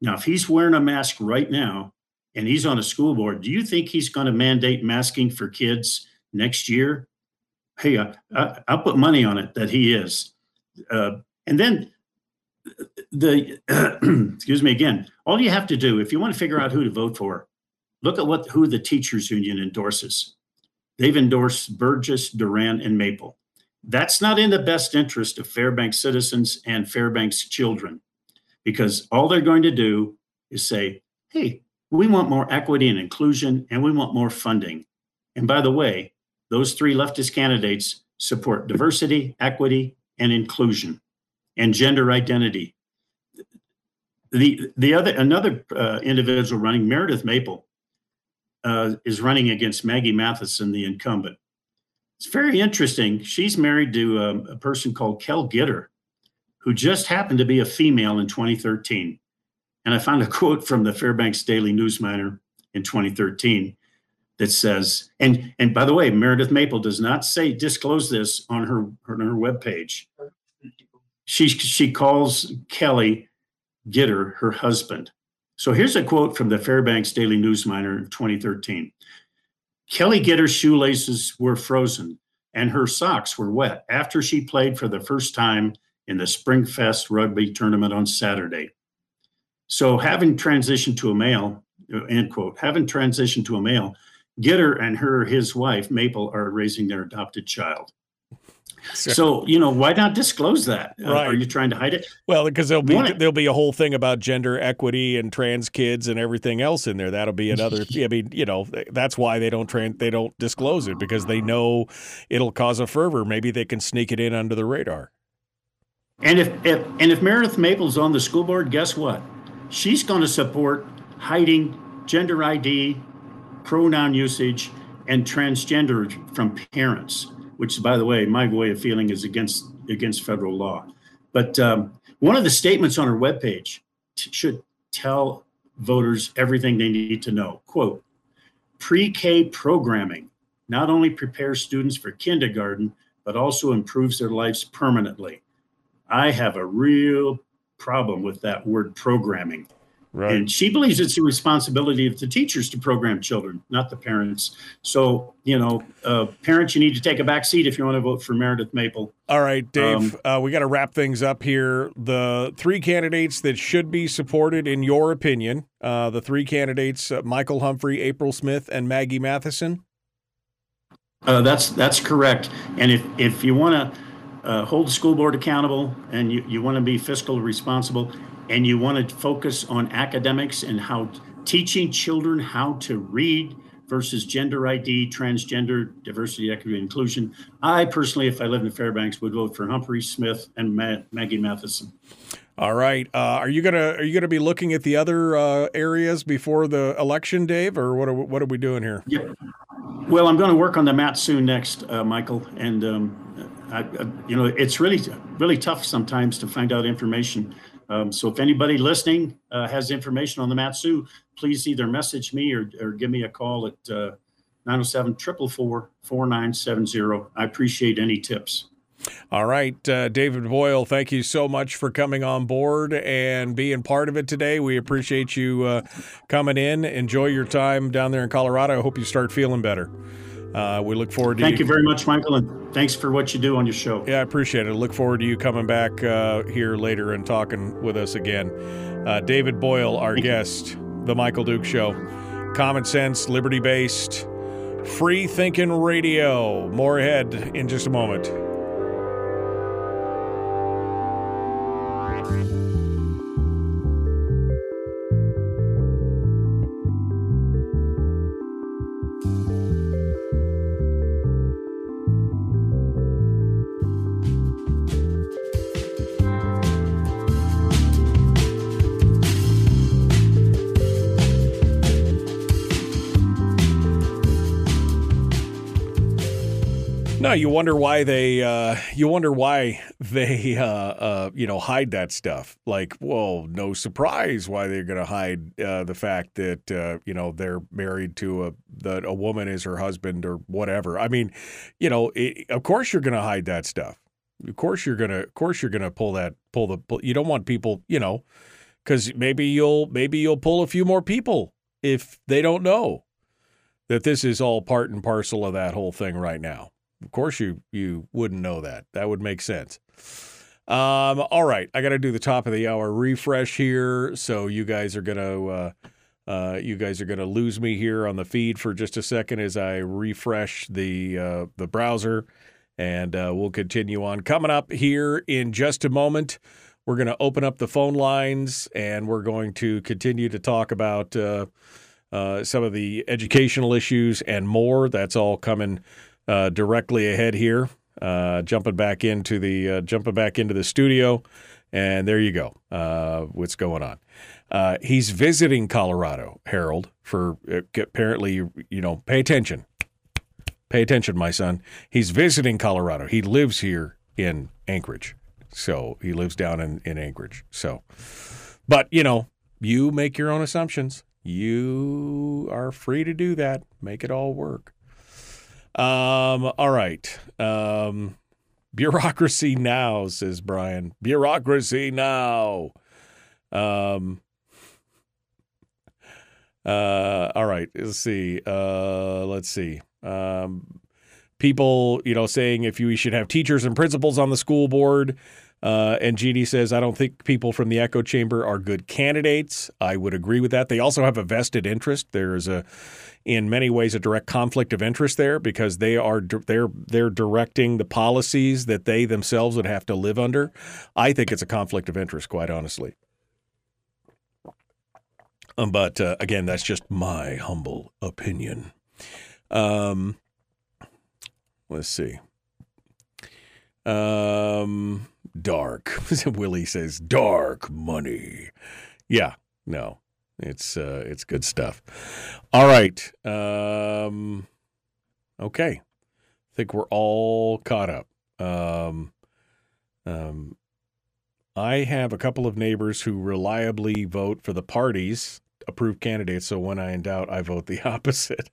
Now, if he's wearing a mask right now and he's on a school board, do you think he's going to mandate masking for kids next year? Hey, uh, I, will put money on it that he is. Uh, and then the excuse me again. All you have to do if you want to figure out who to vote for look at what who the teachers union endorses. They've endorsed burgess duran and maple. That's not in the best interest of fairbanks citizens and fairbanks children because all they're going to do is say hey we want more equity and inclusion and we want more funding. And by the way those three leftist candidates support diversity equity and inclusion and gender identity. The the other another uh, individual running, Meredith Maple, uh, is running against Maggie Matheson, the incumbent. It's very interesting. She's married to um, a person called Kel Gitter, who just happened to be a female in 2013. And I found a quote from the Fairbanks Daily News-Miner in 2013 that says, and and by the way, Meredith Maple does not say disclose this on her on her webpage she she calls Kelly Gitter her husband. So here's a quote from the Fairbanks Daily News-Miner of 2013. Kelly Gitter's shoelaces were frozen and her socks were wet after she played for the first time in the Springfest rugby tournament on Saturday. So having transitioned to a male, end quote, having transitioned to a male, Gitter and her, his wife, Maple, are raising their adopted child. So you know why not disclose that? Uh, are you trying to hide it? Well, because there'll be there'll be a whole thing about gender equity and trans kids and everything else in there. That'll be another. I mean, you know, that's why they don't trans they don't disclose it because they know it'll cause a fervor. Maybe they can sneak it in under the radar. And if, if and if Meredith Maple's on the school board, guess what? She's going to support hiding gender ID, pronoun usage, and transgender from parents which, by the way, my way of feeling is against against federal law. But um, one of the statements on our webpage t- should tell voters everything they need to know. Quote: Pre-K programming not only prepares students for kindergarten, but also improves their lives permanently. I have a real problem with that word programming. Right. And she believes it's the responsibility of the teachers to program children, not the parents. So, you know, uh, parents, you need to take a back seat if you want to vote for Meredith Maple. All right, Dave, um, uh, we got to wrap things up here. The three candidates that should be supported, in your opinion, uh, the three candidates uh, Michael Humphrey, April Smith, and Maggie Matheson? Uh, that's that's correct. And if, if you want to uh, hold the school board accountable and you, you want to be fiscally responsible, and you want to focus on academics and how teaching children how to read versus gender ID, transgender, diversity, equity, inclusion. I personally, if I lived in Fairbanks, would vote for Humphrey Smith and Ma- Maggie Matheson. All right. Uh, are you gonna are you gonna be looking at the other uh, areas before the election, Dave, or what are what are we doing here? Yep. Well, I'm going to work on the Mat-Su next, uh, Michael, and um, I, I, you know it's really really tough sometimes to find out information um, so if anybody listening uh, has information on the Mat-Su, please either message me or, or give me a call at uh, 907 444 4970. I appreciate any tips. All right, uh, David Boyle, thank you so much for coming on board and being part of it today. We appreciate you uh, coming in. Enjoy your time down there in Colorado. I hope you start feeling better. Uh, we look forward to Thank you very much, Michael, and thanks for what you do on your show. Yeah, I appreciate it. Look forward to you coming back uh, here later and talking with us again. Uh, David Boyle, our Thank you. guest, The Michael Duke Show. Common sense, liberty based, free thinking radio. More ahead in just a moment. No, you wonder why they uh, you wonder why they uh, uh, you know hide that stuff. Like, well, no surprise why they're going to hide uh, the fact that uh, you know they're married to a that a woman is her husband or whatever. I mean, you know, it, of course you're going to hide that stuff. Of course you're gonna. Of course you're gonna pull that. Pull the. Pull, you don't want people. You know, because maybe you'll maybe you'll pull a few more people if they don't know that this is all part and parcel of that whole thing right now. Of course, you you wouldn't know that. That would make sense. Um, all right, I got to do the top of the hour refresh here, so you guys are gonna uh, uh, you guys are gonna lose me here on the feed for just a second as I refresh the uh, the browser, and uh, we'll continue on. Coming up here in just a moment, we're gonna open up the phone lines, and we're going to continue to talk about uh, uh, some of the educational issues and more. That's all coming uh, directly ahead here. Uh, jumping back into the uh, jumping back into the studio, and there you go. Uh, what's going on? Uh, he's visiting Colorado, Harold. For uh, apparently, you know, pay attention. Pay attention, my son. He's visiting Colorado. He lives here in Anchorage, so he lives down in in Anchorage. So, but you know, you make your own assumptions. You are free to do that. Make it all work. Um, all right. Um, bureaucracy now, says Brian. Bureaucracy now. Um, uh, all right. Let's see. Uh, let's see. Um, people, you know, saying if you should have teachers and principals on the school board. Uh, and Jeannie says, I don't think people from the echo chamber are good candidates. I would agree with that. They also have a vested interest. There's a, in many ways, a direct conflict of interest there because they are they're they're directing the policies that they themselves would have to live under. I think it's a conflict of interest, quite honestly. Um, but uh, again, that's just my humble opinion. Um, let's see. Um, dark. Willie says dark money. Yeah, no, it's uh, it's good stuff. All right. Um, okay. I think we're all caught up. Um, um, I have a couple of neighbors who reliably vote for the parties approved candidates. So when I in doubt, I vote the opposite.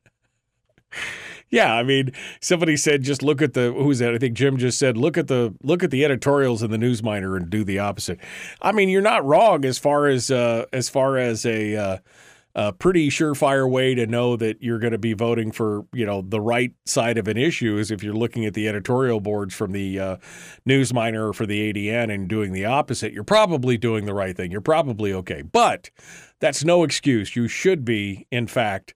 Yeah, I mean, somebody said just look at the who's that? I think Jim just said look at the look at the editorials in the News-Miner and do the opposite. I mean, you're not wrong as far as uh, as far as a uh, a pretty surefire way to know that you're going to be voting for you know the right side of an issue is if you're looking at the editorial boards from the uh, Newsminer or for the ADN and doing the opposite. You're probably doing the right thing. You're probably okay, but that's no excuse. You should be, in fact,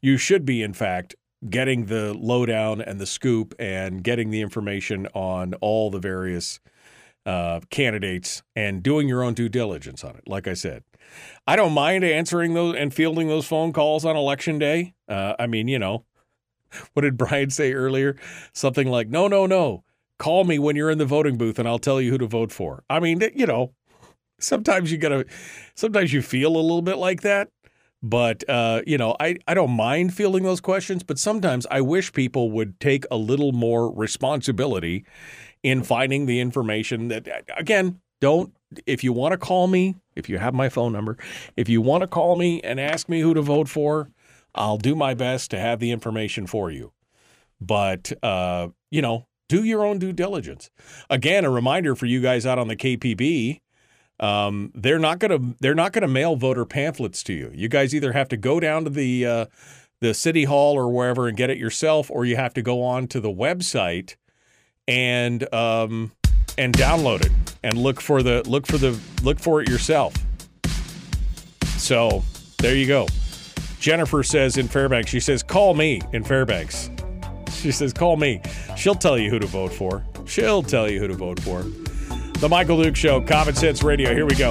you should be, in fact, getting the lowdown and the scoop and getting the information on all the various uh, candidates and doing your own due diligence on it. Like I said, I don't mind answering those and fielding those phone calls on election day. Uh, I mean, you know, what did Brian say earlier? Something like, no, no, no. Call me when you're in the voting booth and I'll tell you who to vote for. I mean, you know, sometimes you gotta, sometimes you feel a little bit like that. But uh, you know, I, I don't mind fielding those questions, but sometimes I wish people would take a little more responsibility in finding the information that again, don't if you want to call me, if you have my phone number, if you want to call me and ask me who to vote for, I'll do my best to have the information for you. But uh, you know, Do your own due diligence. Again, a reminder for you guys out on the KPB. Um, they're not gonna they're not gonna mail voter pamphlets to you. You guys either have to go down to the uh, the city hall or wherever and get it yourself, or you have to go on to the website and um, and download it and look for the look for the look for it yourself. So there you go. Jennifer says in Fairbanks, she says, call me in Fairbanks. She says, call me. She'll tell you who to vote for. She'll tell you who to vote for. The Michael Duke Show, Common Sense Radio. Here we go.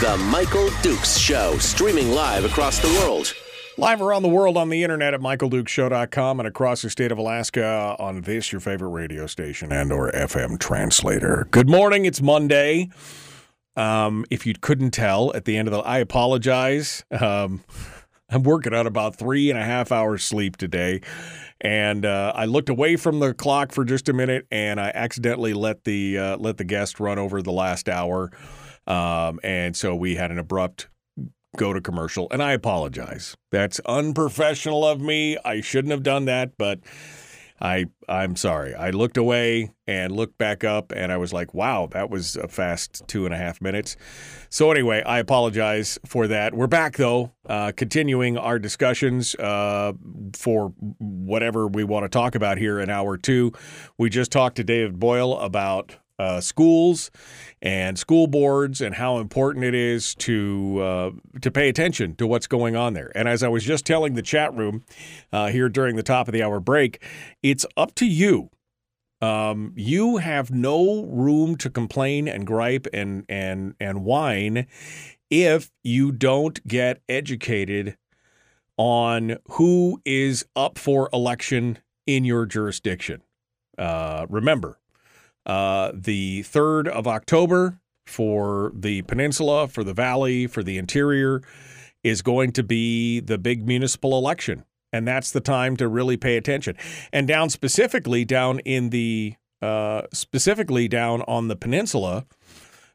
The Michael Dukes Show, streaming live across the world. Live around the world on the internet at michaeldukeshow.com and across the state of Alaska on this, your favorite radio station and or FM translator. Good morning. It's Monday. Um, if you couldn't tell at the end of the, I apologize. Um, I'm working on about three and a half hours sleep today. And uh, I looked away from the clock for just a minute, and I accidentally let the uh, let the guest run over the last hour, um, and so we had an abrupt go to commercial. And I apologize. That's unprofessional of me. I shouldn't have done that, but I I'm sorry. I looked away and looked back up, and I was like, "Wow, that was a fast two and a half minutes." So anyway, I apologize for that. We're back though, uh, continuing our discussions uh, for whatever we want to talk about here in hour two. We just talked to David Boyle about uh, schools and school boards and how important it is to uh, to pay attention to what's going on there. And as I was just telling the chat room uh, here during the top of the hour break, it's up to you. Um, you have no room to complain and gripe and and and whine if you don't get educated on who is up for election in your jurisdiction. Uh, remember, uh, the 3rd of October for the peninsula, for the valley, for the interior is going to be the big municipal election. And that's the time to really pay attention. And down specifically, down in the, uh, specifically down on the peninsula,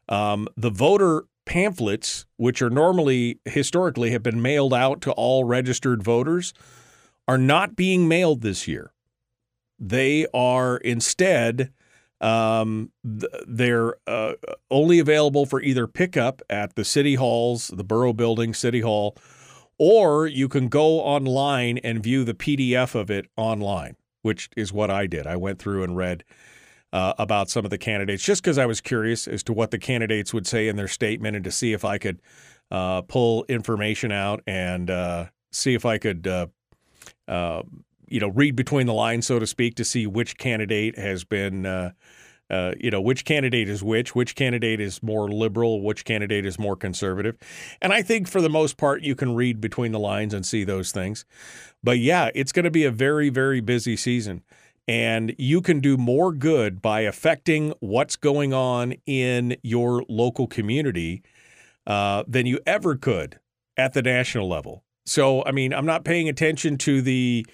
um, the voter pamphlets, which are normally historically have been mailed out to all registered voters, are not being mailed this year. They are instead um, th- they're uh, only available for either pickup at the city halls, the borough building, city hall, or you can go online and view the PDF of it online, which is what I did. I went through and read uh, about some of the candidates just because I was curious as to what the candidates would say in their statement and to see if I could uh, pull information out and uh, see if I could uh, uh, you know, read between the lines, so to speak, to see which candidate has been, uh, uh, you know, which candidate is which, which candidate is more liberal, which candidate is more conservative. And I think for the most part, you can read between the lines and see those things. But yeah, it's going to be a very, very busy season. And you can do more good by affecting what's going on in your local community uh, than you ever could at the national level. So, I mean, I'm not paying attention to the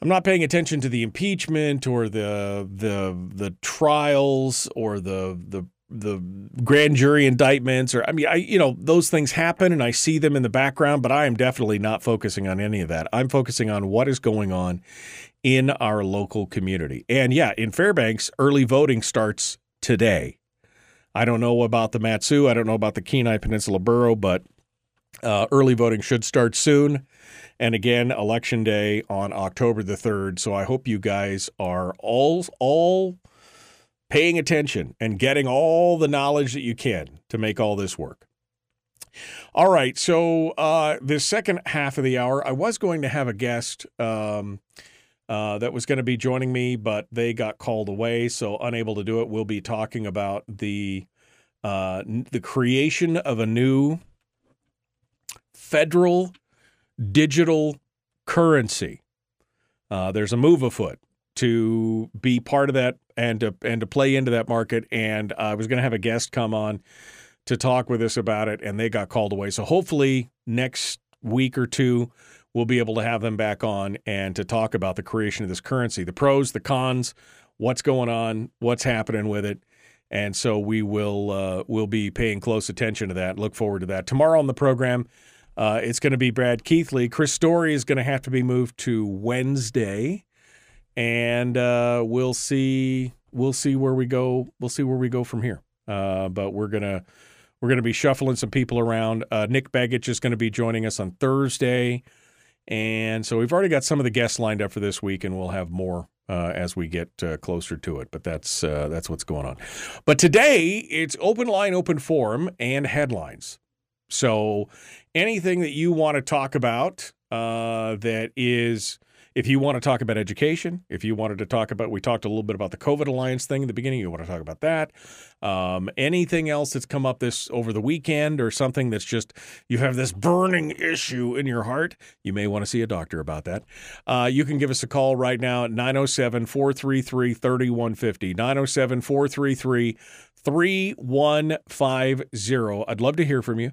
I'm not paying attention to the impeachment or the the the trials or the the the grand jury indictments or I mean I you know those things happen and I see them in the background but I am definitely not focusing on any of that. I'm focusing on what is going on in our local community. And yeah, in Fairbanks early voting starts today. I don't know about the Mat-Su. I don't know about the Kenai Peninsula Borough, but uh, early voting should start soon. And again, election day on October the 3rd. So I hope you guys are all all paying attention and getting all the knowledge that you can to make all this work. All right, so uh, this second half of the hour, I was going to have a guest um, uh, that was going to be joining me, but they got called away, so unable to do it. We'll be talking about the uh, the creation of a new federal digital currency. Uh, there's a move afoot to be part of that and to and to play into that market. And I was going to have a guest come on to talk with us about it, and they got called away. So hopefully next week or two we'll be able to have them back on and to talk about the creation of this currency, the pros, the cons, what's going on, what's happening with it. And so we will uh, we'll be paying close attention to that. Look forward to that tomorrow on the program. Uh, it's going to be Brad Keithley. Chris Story is going to have to be moved to Wednesday, and uh, we'll see. We'll see where we go. We'll see where we go from here. Uh, but we're gonna we're gonna be shuffling some people around. Uh, Nick Begich is going to be joining us on Thursday, and so we've already got some of the guests lined up for this week, and we'll have more uh, as we get uh, closer to it. But that's uh, that's what's going on. But today it's open line, open forum, and headlines. So anything that you want to talk about uh, that is if you want to talk about education, if you wanted to talk about, we talked a little bit about the COVID Alliance thing in the beginning. You want to talk about that? Um, anything else that's come up this over the weekend, or something that's just you have this burning issue in your heart? You may want to see a doctor about that. Uh, you can give us a call right now at 907 433 3150. 907 433 3150. I'd love to hear from you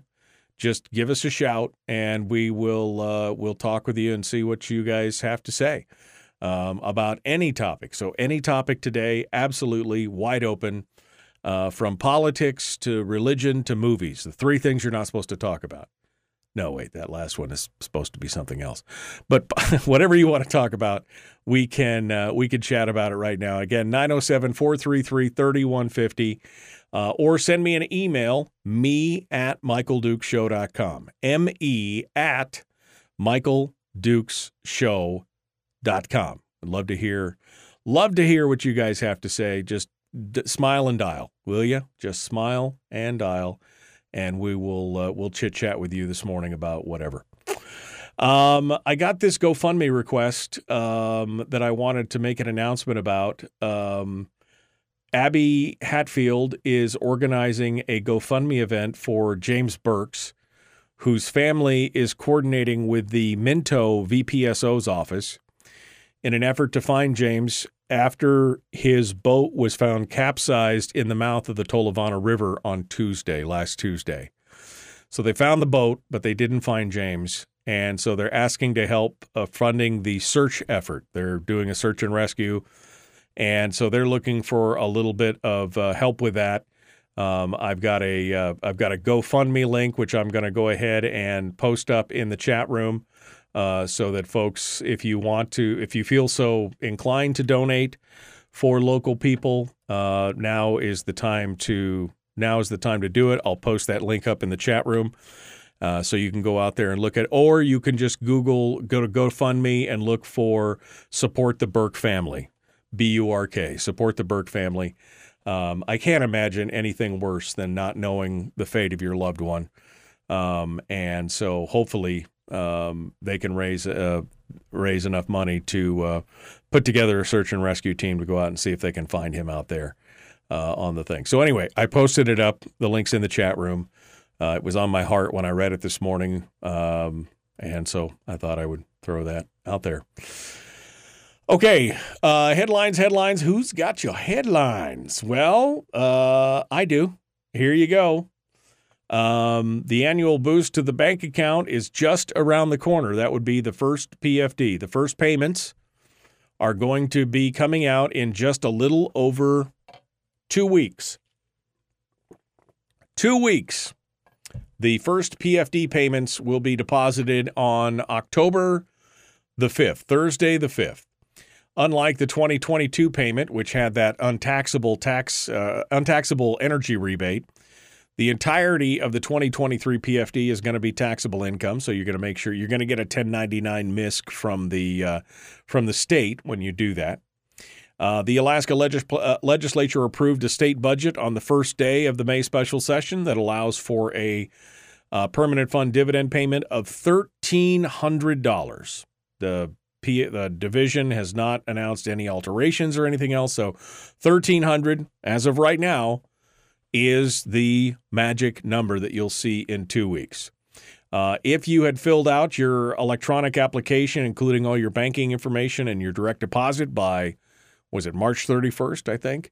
just give us a shout and we will uh, we'll talk with you and see what you guys have to say um, about any topic. So any topic today, absolutely wide open, uh, from politics to religion to movies. The three things you're not supposed to talk about. No, wait, that last one is supposed to be something else. But whatever you want to talk about, we can uh, we can chat about it right now. Again, 907 433 3150 uh, or send me an email, me at michaeldukeshow.com. M-E at michaeldukeshow.com. I'd love to hear, love to hear what you guys have to say. Just d- smile and dial, will you? Just smile and dial, and we will uh, we'll chit chat with you this morning about whatever. Um, I got this GoFundMe request um, that I wanted to make an announcement about. Um, Abby Hatfield is organizing a GoFundMe event for James Burks, whose family is coordinating with the Minto VPSO's office in an effort to find James after his boat was found capsized in the mouth of the Tolovana River on Tuesday, last Tuesday. So they found the boat, but they didn't find James. And so they're asking to help uh, funding the search effort. They're doing a search and rescue and so they're looking for a little bit of uh, help with that. Um, I've got a have uh, got a GoFundMe link which I'm going to go ahead and post up in the chat room, uh, so that folks, if you want to, if you feel so inclined to donate for local people, uh, now is the time to now is the time to do it. I'll post that link up in the chat room. Uh, so you can go out there and look at, or you can just Google, go to GoFundMe and look for support the Burke family. B U R K. Support the Burke family. Um, I can't imagine anything worse than not knowing the fate of your loved one. Um, and so hopefully um, they can raise uh, raise enough money to uh, put together a search and rescue team to go out and see if they can find him out there uh, on the thing. So anyway, I posted it up. The link's in the chat room. Uh, it was on my heart when I read it this morning, um, and so I thought I would throw that out there. Okay, uh, headlines, headlines. Who's got your headlines? Well, uh, I do. Here you go. Um, the annual boost to the bank account is just around the corner. That would be the first PFD. The first payments are going to be coming out in just a little over two weeks. Two weeks. The first PFD payments will be deposited on October the 5th, Thursday the 5th. Unlike the 2022 payment, which had that untaxable tax, uh, untaxable energy rebate, the entirety of the 2023 PFD is going to be taxable income. So you're going to make sure you're going to get a 1099 MISC from the uh, from the state when you do that. Uh, the Alaska legis- uh, legislature approved a state budget on the first day of the May special session that allows for a uh, permanent fund dividend payment of thirteen hundred dollars. The P- the division has not announced any alterations or anything else, so thirteen hundred as of right now is the magic number that you'll see in two weeks. Uh, if you had filled out your electronic application, including all your banking information and your direct deposit by, was it March 31st, I think,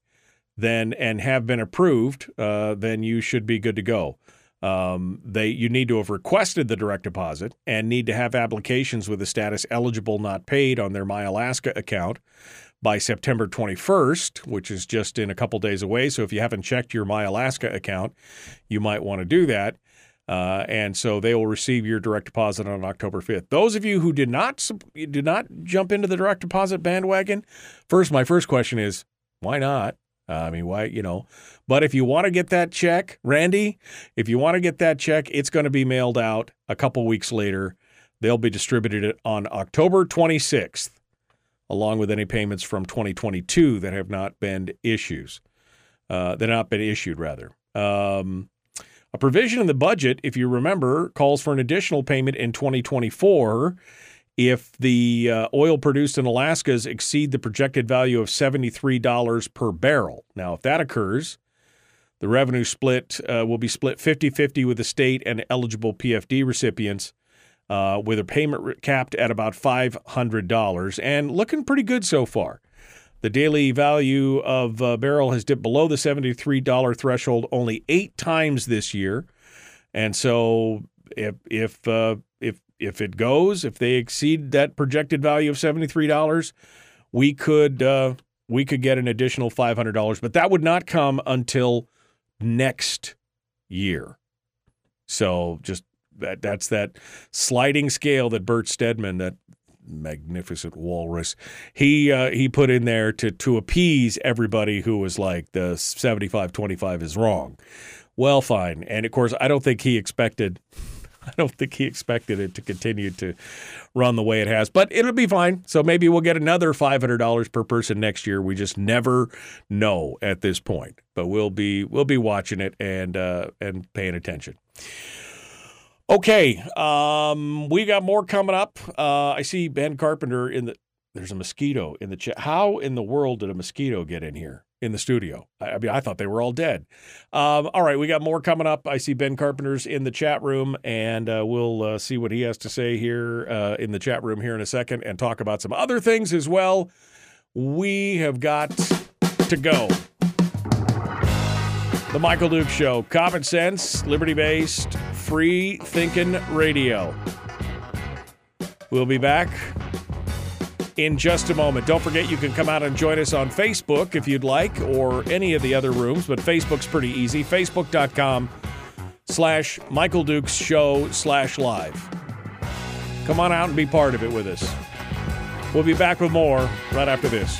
then and have been approved, uh, then you should be good to go. Um, they you need to have requested the direct deposit and need to have applications with the status eligible not paid on their My Alaska account by September 21st, which is just in a couple days away. So if you haven't checked your My Alaska account, you might want to do that. Uh, and so they will receive your direct deposit on October 5th. Those of you who did not did not jump into the direct deposit bandwagon, first my first question is why not? Uh, I mean, why, you know, but if you want to get that check, Randy, if you want to get that check, it's going to be mailed out a couple weeks later. They'll be distributed on October 26th, along with any payments from 2022 that have not been issues, uh, that have not been issued, rather. Um, a provision in the budget, if you remember, calls for an additional payment in 2024 if the uh, oil produced in Alaska's exceed the projected value of $73 per barrel. Now, if that occurs, the revenue split uh, will be split 50 50 with the state and eligible PFD recipients, uh, with a payment capped at about $500 and looking pretty good so far. The daily value of a barrel has dipped below the $73 threshold only eight times this year. And so if, if, uh, if if it goes, if they exceed that projected value of seventy three dollars, we could uh, we could get an additional five hundred dollars, but that would not come until next year. So just that that's that sliding scale that Bert Stedman, that magnificent walrus, he uh, he put in there to to appease everybody who was like the 75-25 is wrong. Well, fine. And of course, I don't think he expected I don't think he expected it to continue to run the way it has, but it'll be fine. So maybe we'll get another $500 per person next year. We just never know at this point, but we'll be we'll be watching it and uh, and paying attention. Okay, um, we got more coming up. Uh, I see Ben Carpenter in the. There's a mosquito in the chat. How in the world did a mosquito get in here? in the studio. I mean, I thought they were all dead. Um, all right, we got more coming up. I see Ben Carpenter's in the chat room, and uh, we'll uh, see what he has to say here uh, in the chat room here in a second and talk about some other things as well. We have got to go. The Michael Duke Show, common sense, liberty based, free thinking radio. We'll be back in just a moment. Don't forget you can come out and join us on Facebook if you'd like, or any of the other rooms, but Facebook's pretty easy. Facebook.com slash Michael Dukes Show slash live. Come on out and be part of it with us. We'll be back with more right after this.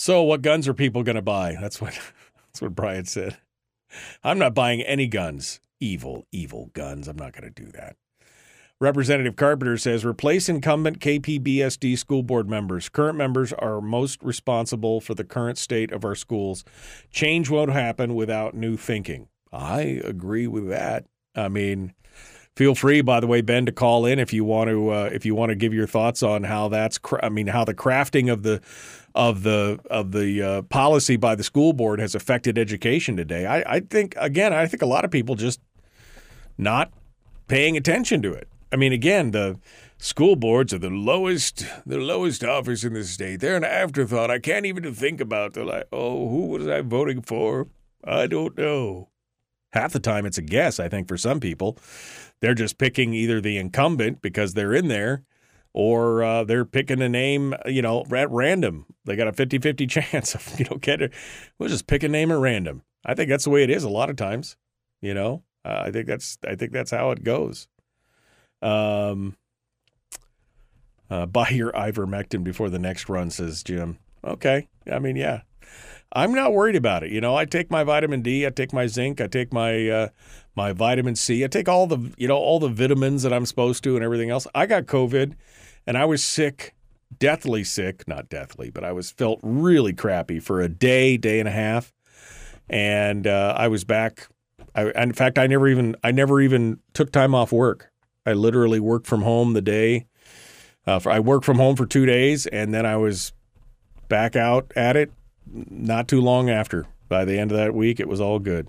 So, what guns are people going to buy? That's what that's what Brian said. I'm not buying any guns. Evil, evil guns. I'm not going to do that. Representative Carpenter says replace incumbent KPBSD school board members. Current members are most responsible for the current state of our schools. Change won't happen without new thinking. I agree with that. I mean, Feel free, by the way, Ben, to call in if you want to uh, if you want to give your thoughts on how that's cra- I mean how the crafting of the of the of the uh, policy by the school board has affected education today. I, I think again, I think a lot of people just not paying attention to it. I mean, again, the school boards are the lowest the lowest office in the state. They're an afterthought. I can't even think about. They're like, oh, who was I voting for? I don't know. Half the time, it's a guess. I think for some people, they're just picking either the incumbent because they're in there, or uh, they're picking a name, you know, at random. They got a 50-50 chance of, you know, getting. We'll just pick a name at random. I think that's the way it is a lot of times. You know, uh, I think that's I think that's how it goes. Um, uh, buy your ivermectin before the next run, says Jim. Okay, I mean, yeah, I'm not worried about it. You know, I take my vitamin D, I take my zinc, I take my uh, my vitamin C, I take all the you know all the vitamins that I'm supposed to and everything else. I got COVID, and I was sick, deathly sick, not deathly, but I was felt really crappy for a day, day and a half, and uh, I was back. I, in fact, I never even I never even took time off work. I literally worked from home the day. Uh, for, I worked from home for two days, and then I was back out at it not too long after. By the end of that week, it was all good.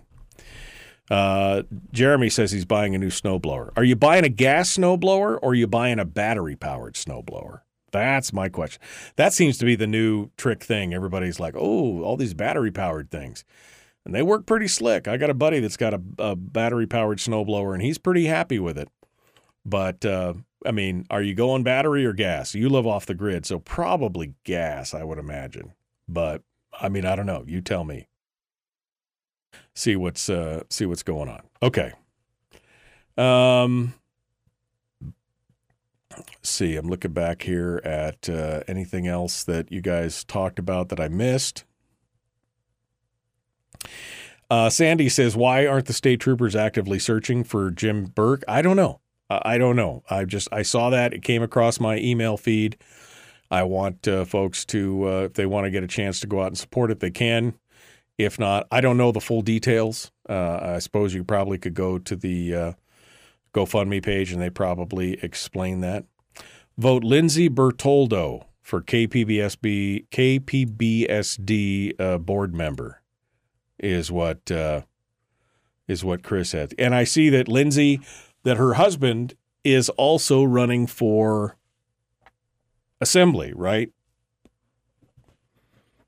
Uh, Jeremy says he's buying a new snowblower. Are you buying a gas snowblower or are you buying a battery powered snowblower? That's my question. That seems to be the new trick thing. Everybody's like, oh, all these battery powered things. And they work pretty slick. I got a buddy that's got a, a battery powered snowblower and he's pretty happy with it. But uh, I mean, are you going battery or gas? You live off the grid, so probably gas, I would imagine. But I mean, I don't know. You tell me. See what's uh, see what's going on. Okay. Um. See, I'm looking back here at uh, anything else that you guys talked about that I missed. Uh, Sandy says, "Why aren't the state troopers actively searching for Jim Burke?" I don't know. I don't know. I just I saw that it came across my email feed. I want uh, folks to, uh, if they want to get a chance to go out and support it, they can. If not, I don't know the full details. Uh, I suppose you probably could go to the uh, GoFundMe page and they probably explain that. Vote Lindsay Bertoldo for KPBSB KPBSD uh, board member is what uh, is what Chris said, and I see that Lindsay that her husband is also running for assembly, right?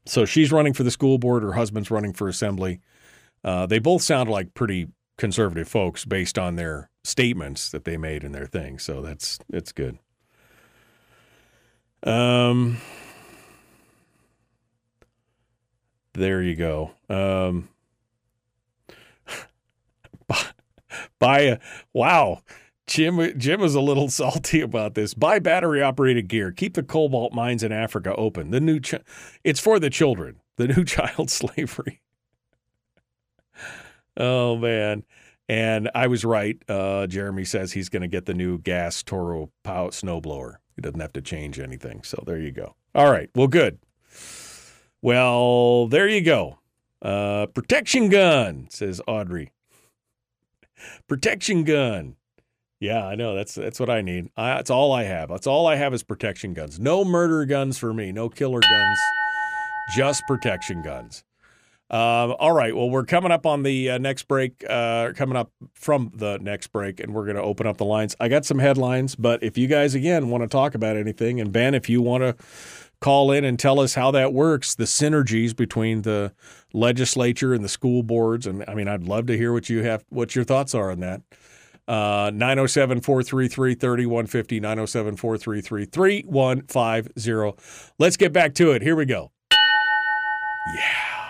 So she's running for the school board. Her husband's running for assembly. Uh, they both sound like pretty conservative folks based on their statements that they made in their thing. So that's it's good. Um, there you go. Um, buy a wow. Jim Jim is a little salty about this. Buy battery operated gear. Keep the cobalt mines in Africa open. The new ch- it's for the children. The new child slavery. oh man. And I was right. Uh, Jeremy says he's going to get the new gas Toro pow snowblower. He doesn't have to change anything. So there you go. All right. Well, good. Well, there you go. Uh, protection gun, says Audrey. Protection gun. Yeah, I know. That's that's what I need. I, that's all I have. That's all I have is protection guns. No murder guns for me. No killer guns. Just protection guns. Um, all right. Well, we're coming up on the uh, next break. Uh, coming up from the next break, and we're going to open up the lines. I got some headlines, but if you guys again want to talk about anything, and Ben, if you want to call in and tell us how that works, the synergies between the legislature and the school boards, and I mean, I'd love to hear what you have, what your thoughts are on that. Uh, 907 433 3150, 907 433 3150. Let's get back to it. Here we go. Yeah.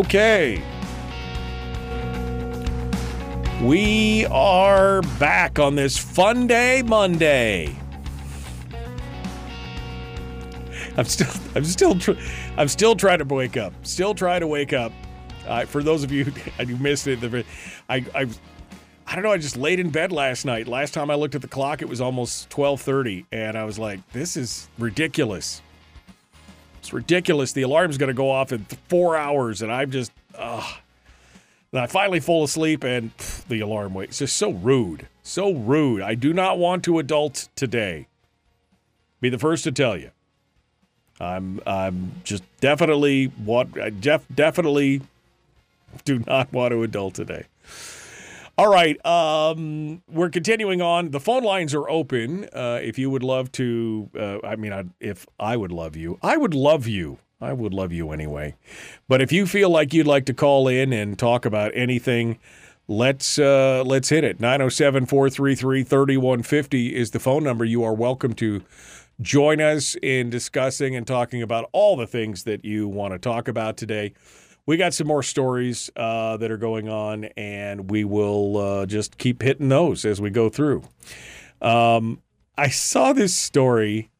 Okay. We are back on this fun day Monday. I'm still, I'm still, tr- I'm still trying to wake up. Still trying to wake up. Uh, for those of you who missed it, the, I, I, I don't know. I just laid in bed last night. Last time I looked at the clock, it was almost 12:30, and I was like, "This is ridiculous. It's ridiculous. The alarm's going to go off in four hours, and I'm just, ugh." And I finally fall asleep and pff, the alarm wakes. Just so rude. So rude. I do not want to adult today. Be the first to tell you. I'm I'm just definitely what def, definitely do not want to adult today. All right, um, we're continuing on. The phone lines are open. Uh, if you would love to, uh, I mean, I, if I would love you, I would love you I would love you anyway. But if you feel like you'd like to call in and talk about anything, let's uh, let's hit it. 907-433-3150 is the phone number. You are welcome to join us in discussing and talking about all the things that you want to talk about today. We got some more stories uh, that are going on, and we will uh, just keep hitting those as we go through. Um, I saw this story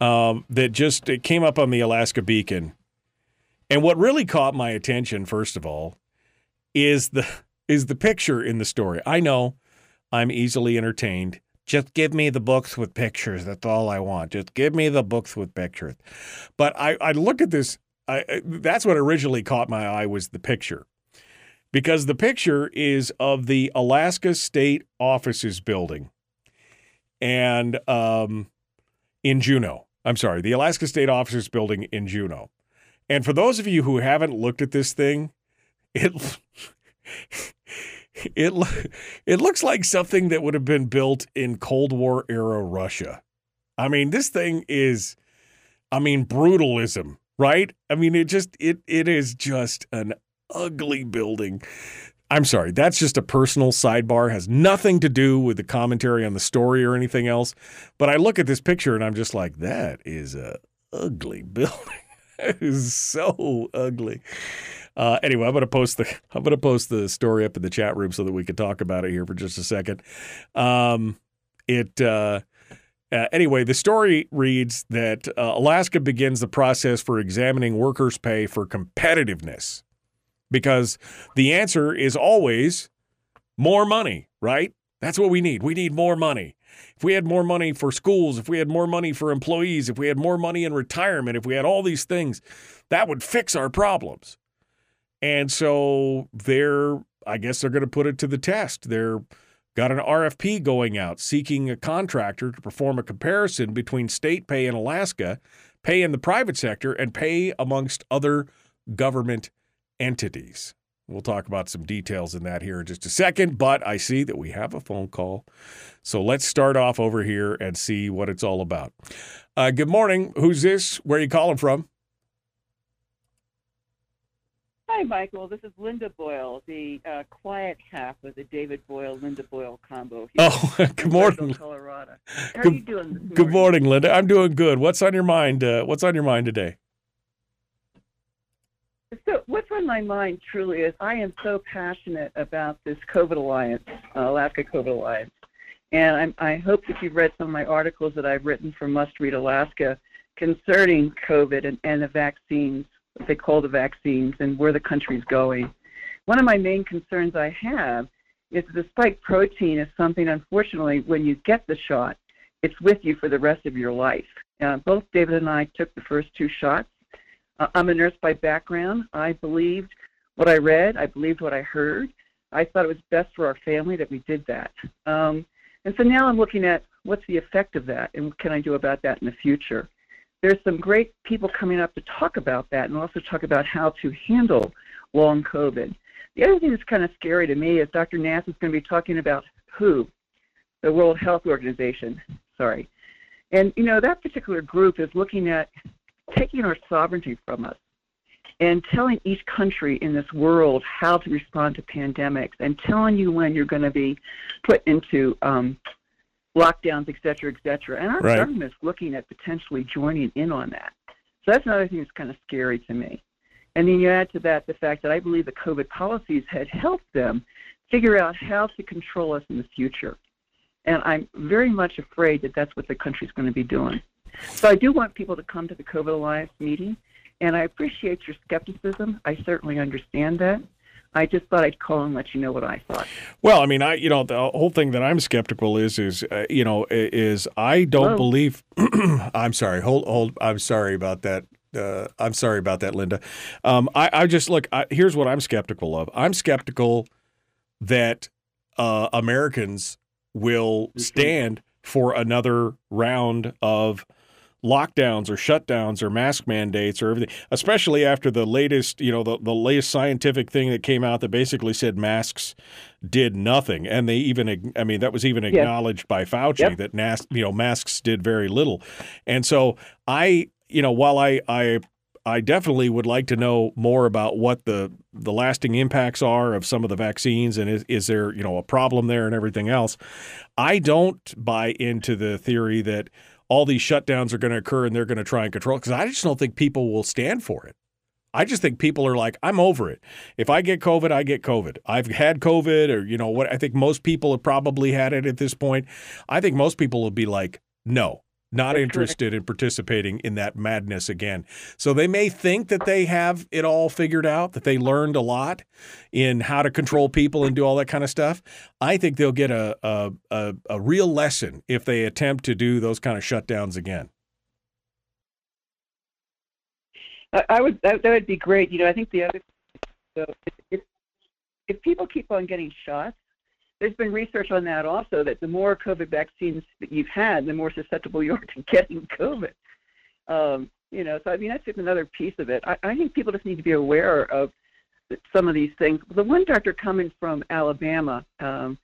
um, that just it came up on the Alaska Beacon. And what really caught my attention, first of all, is the is the picture in the story. I know I'm easily entertained. Just give me the books with pictures. That's all I want. Just give me the books with pictures. But I, I look at this. I, that's what originally caught my eye was the picture, because the picture is of the Alaska State Offices building, and um, in Juneau. I'm sorry, the Alaska State Officers Building in Juneau. And for those of you who haven't looked at this thing, it it it looks like something that would have been built in Cold War era Russia. I mean, this thing is I mean brutalism, right? I mean, it just it it is just an ugly building I'm sorry, that's just a personal sidebar, has nothing to do with the commentary on the story or anything else. But I look at this picture and I'm just like, that is a ugly building. it is so ugly. Uh, anyway, I'm gonna post the I'm gonna post the story up in the chat room so that we can talk about it here for just a second. Um, it uh, uh, anyway, the story reads that uh, Alaska begins the process for examining workers' pay for competitiveness because the answer is always more money, right? That's what we need. We need more money. If we had more money for schools, if we had more money for employees, if we had more money in retirement, if we had all these things, that would fix our problems. And so they're, I guess they're going to put it to the test. They're got an RFP going out seeking a contractor to perform a comparison between state pay in Alaska, pay in the private sector, and pay amongst other government entities. We'll talk about some details in that here in just a second, but I see that we have a phone call. So let's start off over here and see what it's all about. Uh, good morning. Who's this? Where are you calling from? Hi, Michael. This is Linda Boyle, the uh, quiet half of the David Boyle Linda Boyle combo. oh, good morning, Colorado. How good, are you doing? This good morning, Linda. I'm doing good. What's on your mind? Uh, what's on your mind today? So, what's on my mind truly is I am so passionate about this COVID Alliance, uh, Alaska COVID Alliance. And I'm, I hope that you've read some of my articles that I've written for Must Read Alaska concerning COVID and, and the vaccines, what they call the vaccines, and where the country's going. One of my main concerns I have is the spike protein is something, unfortunately, when you get the shot, it's with you for the rest of your life. Uh, both David and I took the first two shots uh, I'm a nurse by background. I believed what I read. I believed what I heard. I thought it was best for our family that we did that. Um, and so now I'm looking at what's the effect of that and what can I do about that in the future. There's some great people coming up to talk about that and also talk about how to handle long COVID. The other thing that's kind of scary to me is Dr. Nass is going to be talking about WHO, the World Health Organization. Sorry. And, you know, that particular group is looking at taking our sovereignty from us and telling each country in this world how to respond to pandemics and telling you when you're going to be put into um, lockdowns, et cetera, et cetera. And our right. government's looking at potentially joining in on that. So that's another thing that's kind of scary to me. And then you add to that the fact that I believe the COVID policies had helped them figure out how to control us in the future. And I'm very much afraid that that's what the country's going to be doing. So I do want people to come to the COVID Alliance meeting, and I appreciate your skepticism. I certainly understand that. I just thought I'd call and let you know what I thought. Well, I mean, I you know the whole thing that I'm skeptical is is uh, you know is I don't Hello? believe. I'm sorry. Hold hold. I'm sorry about that. Uh, I'm sorry about that, Linda. Um, I, I just look. I, here's what I'm skeptical of. I'm skeptical that uh, Americans will stand for another round of lockdowns or shutdowns or mask mandates or everything, especially after the latest, you know, the, the latest scientific thing that came out that basically said masks did nothing. And they even, I mean, that was even acknowledged by Fauci Yep. that, nas- you know, masks did very little. And so I, you know, while I, I, I definitely would like to know more about what the the lasting impacts are of some of the vaccines and is, is there you know a problem there and everything else. I don't buy into the theory that all these shutdowns are going to occur and they're going to try and control because I just don't think people will stand for it. I just think people are like, I'm over it. If I get COVID, I get COVID. I've had COVID, or you know what? I think most people have probably had it at this point. I think most people will be like, no, not interested in participating in that madness again. So they may think that they have it all figured out, that they learned a lot in how to control people and do all that kind of stuff. I think they'll get a a, a, a real lesson if they attempt to do those kind of shutdowns again. I, I would that, that would be great. You know, I think the other so if, if people keep on getting shots, there's been research on that also that the more COVID vaccines that you've had, the more susceptible you are to getting COVID. Um, you know, so I mean that's just another piece of it. I, I think people just need to be aware of some of these things. The one doctor coming from Alabama, um,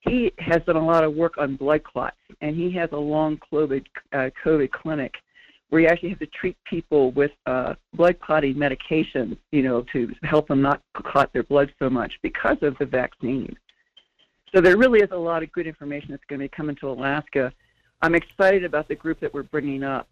he has done a lot of work on blood clots, and he has a long COVID uh, COVID clinic where you actually have to treat people with uh, blood clotting medications, you know, to help them not clot their blood so much because of the vaccine. So there really is a lot of good information that's going to be coming to Alaska. I'm excited about the group that we're bringing up,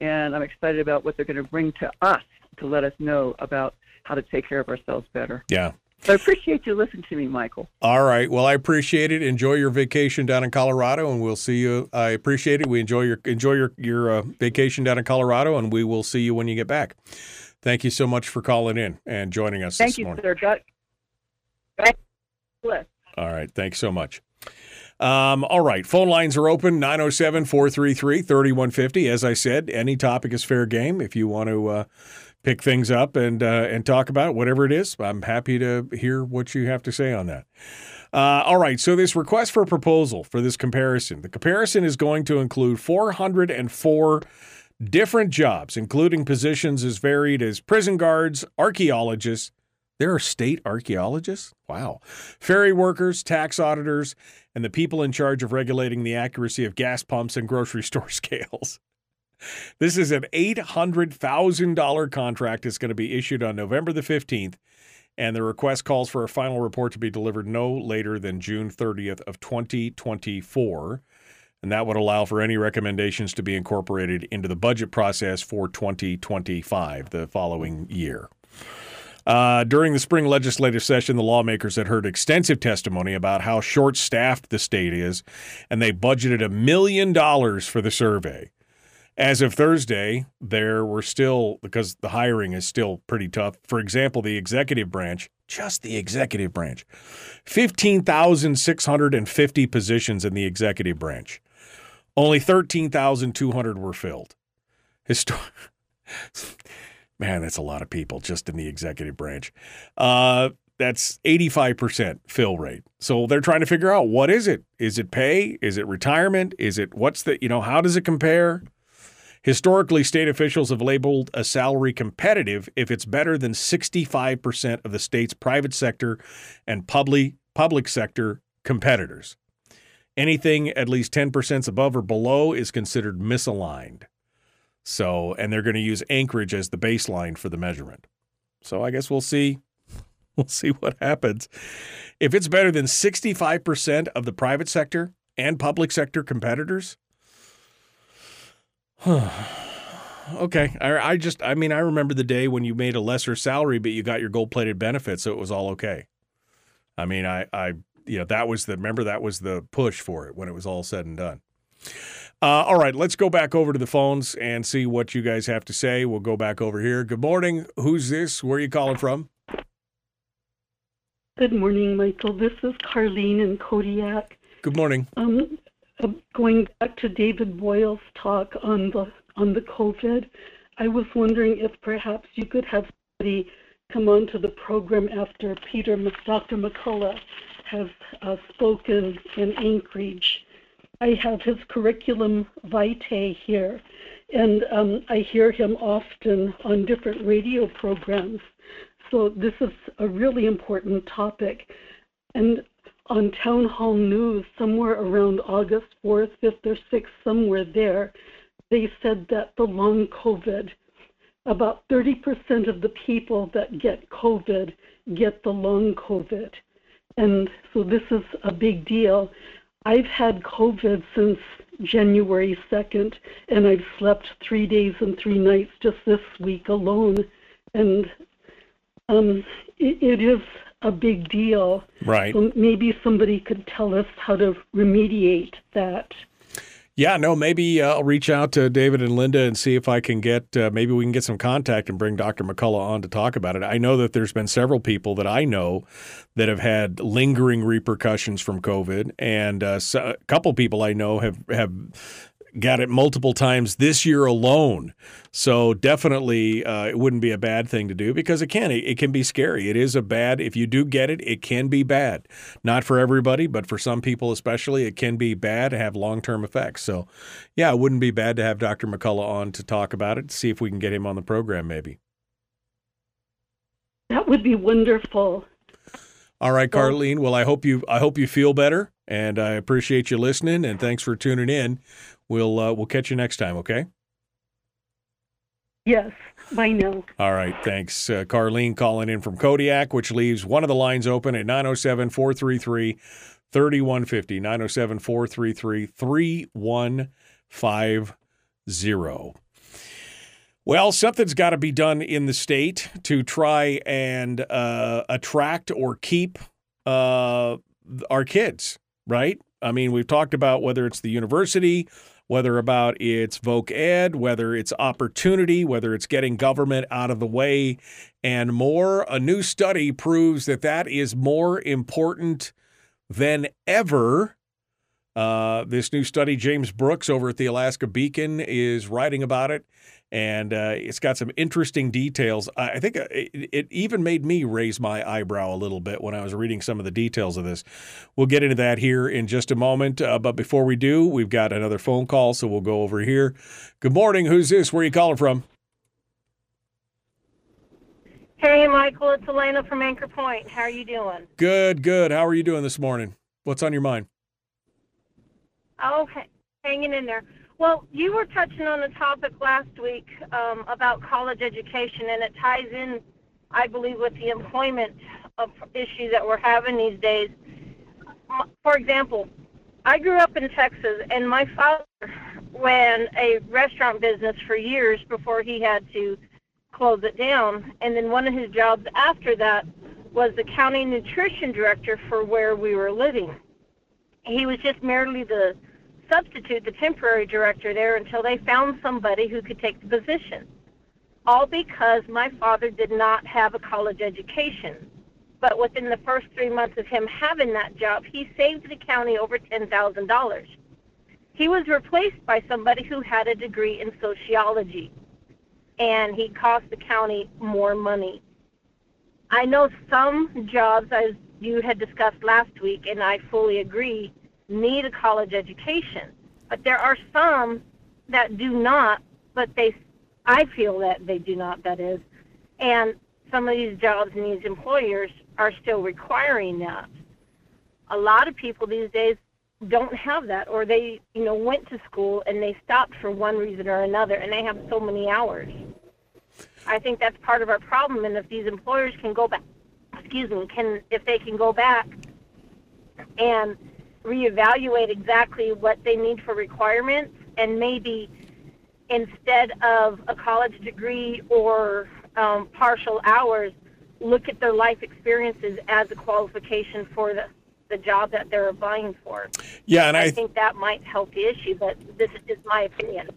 and I'm excited about what they're going to bring to us to let us know about how to take care of ourselves better. Yeah. So I appreciate you listening to me, Michael. All right. Well, I appreciate it. Enjoy your vacation down in Colorado, and we'll see you. I appreciate it. We enjoy your enjoy your your uh, vacation down in Colorado, and we will see you when you get back. Thank you so much for calling in and joining us Thank this you, morning. sir. God, God bless. All right. Thanks so much. Um, all right. Phone lines are open 907 433 3150. As I said, any topic is fair game. If you want to uh, pick things up and, uh, and talk about it, whatever it is, I'm happy to hear what you have to say on that. Uh, all right. So, this request for proposal for this comparison the comparison is going to include 404 different jobs, including positions as varied as prison guards, archaeologists, there are state archaeologists? Wow. Ferry workers, tax auditors, and the people in charge of regulating the accuracy of gas pumps and grocery store scales. This is an $800,000 contract. It's going to be issued on November the 15th, and the request calls for a final report to be delivered no later than June 30th of 2024. And that would allow for any recommendations to be incorporated into the budget process for 2025, the following year. Uh, during the spring legislative session, the lawmakers had heard extensive testimony about how short staffed the state is, and they budgeted a million dollars for the survey. As of Thursday, there were still, because the hiring is still pretty tough. For example, the executive branch, just the executive branch, 15,650 positions in the executive branch. Only 13,200 were filled. Histor- Man, that's a lot of people just in the executive branch. Uh, that's 85% fill rate. So they're trying to figure out what is it? Is it pay? Is it retirement? Is it what's the, you know, how does it compare? Historically, state officials have labeled a salary competitive if it's better than 65% of the state's private sector and public public sector competitors. Anything at least 10% above or below is considered misaligned. So, and they're going to use Anchorage as the baseline for the measurement. So, I guess we'll see. We'll see what happens. If it's better than 65% of the private sector and public sector competitors, okay. I, I just, I mean, I remember the day when you made a lesser salary, but you got your gold plated benefits, so it was all okay. I mean, I, I, you know, that was the remember that was the push for it when it was all said and done. Uh, all right, let's go back over to the phones and see what you guys have to say. We'll go back over here. Good morning. Who's this? Where are you calling from? Good morning, Michael. This is Carlene in Kodiak. Good morning. Um, going back to David Boyle's talk on the on the COVID, I was wondering if perhaps you could have somebody come onto the program after Peter, Dr. McCullough has uh, spoken in Anchorage. I have his curriculum vitae here, and um, I hear him often on different radio programs. So this is a really important topic. And on Town Hall News, somewhere around August 4th, 5th, or 6th, somewhere there, they said that the long COVID, about 30% of the people that get COVID get the long COVID. And so this is a big deal. I've had COVID since January 2nd, and I've slept three days and three nights just this week alone. And um, it, it is a big deal. Right. So maybe somebody could tell us how to remediate that. Yeah, no, maybe uh, I'll reach out to David and Linda and see if I can get, uh, maybe we can get some contact and bring Dr. McCullough on to talk about it. I know that there's been several people that I know that have had lingering repercussions from COVID, and uh, so, a couple people I know have have got it multiple times this year alone. So definitely, uh, it wouldn't be a bad thing to do because it can. It, it, can be scary. It is a bad. If you do get it, it can be bad. Not for everybody, but for some people especially, it can be bad and have long term effects. So, yeah, it wouldn't be bad to have Dr. McCullough on to talk about it. See if we can get him on the program, maybe. That would be wonderful. All right, Carlene. Well, I hope you I hope you feel better, and I appreciate you listening. And thanks for tuning in. We'll uh, we'll catch you next time, okay? Yes, I know. All right, thanks. Uh, Carlene calling in from Kodiak, which leaves one of the lines open at 907 433 3150. 907 433 3150. Well, something's got to be done in the state to try and uh, attract or keep uh, our kids, right? I mean, we've talked about whether it's the university, whether about it's voc ed, whether it's opportunity, whether it's getting government out of the way, and more. A new study proves that that is more important than ever. Uh, this new study, James Brooks over at the Alaska Beacon is writing about it and uh, it's got some interesting details. I think uh, it, it, even made me raise my eyebrow a little bit when I was reading some of the details of this. We'll get into that here in just a moment. Uh, but before we do, we've got another phone call, so we'll go over here. Good morning. Who's this? Where are you calling from? Hey, Michael. It's Elena from Anchor Point. How are you doing? Good, good. How are you doing this morning? What's on your mind? Oh, hanging in there. Well, you were touching on a topic last week um, about college education, and it ties in, I believe, with the employment of issue that we're having these days. For example, I grew up in Texas, and my father ran a restaurant business for years before he had to close it down. And then one of his jobs after that was the county nutrition director for where we were living. He was just merely the substitute the temporary director there until they found somebody who could take the position. All because my father did not have a college education. But within the first three months of him having that job, he saved the county over $10,000. He was replaced by somebody who had a degree in sociology, and he cost the county more money. I know some jobs, as you had discussed last week, and I fully agree, need a college education. But there are some that do not, but they, I feel that they do not, that is. And some of these jobs and these employers are still requiring that. A lot of people these days don't have that or they, you know, went to school and they stopped for one reason or another and they have so many hours. I think that's part of our problem and if these employers can go back excuse me, can if they can go back and reevaluate exactly what they need for requirements and maybe instead of a college degree or um, partial hours, look at their life experiences as a qualification for the the job that they're applying for. Yeah, and I, I think that might help the issue, but this is just my opinion.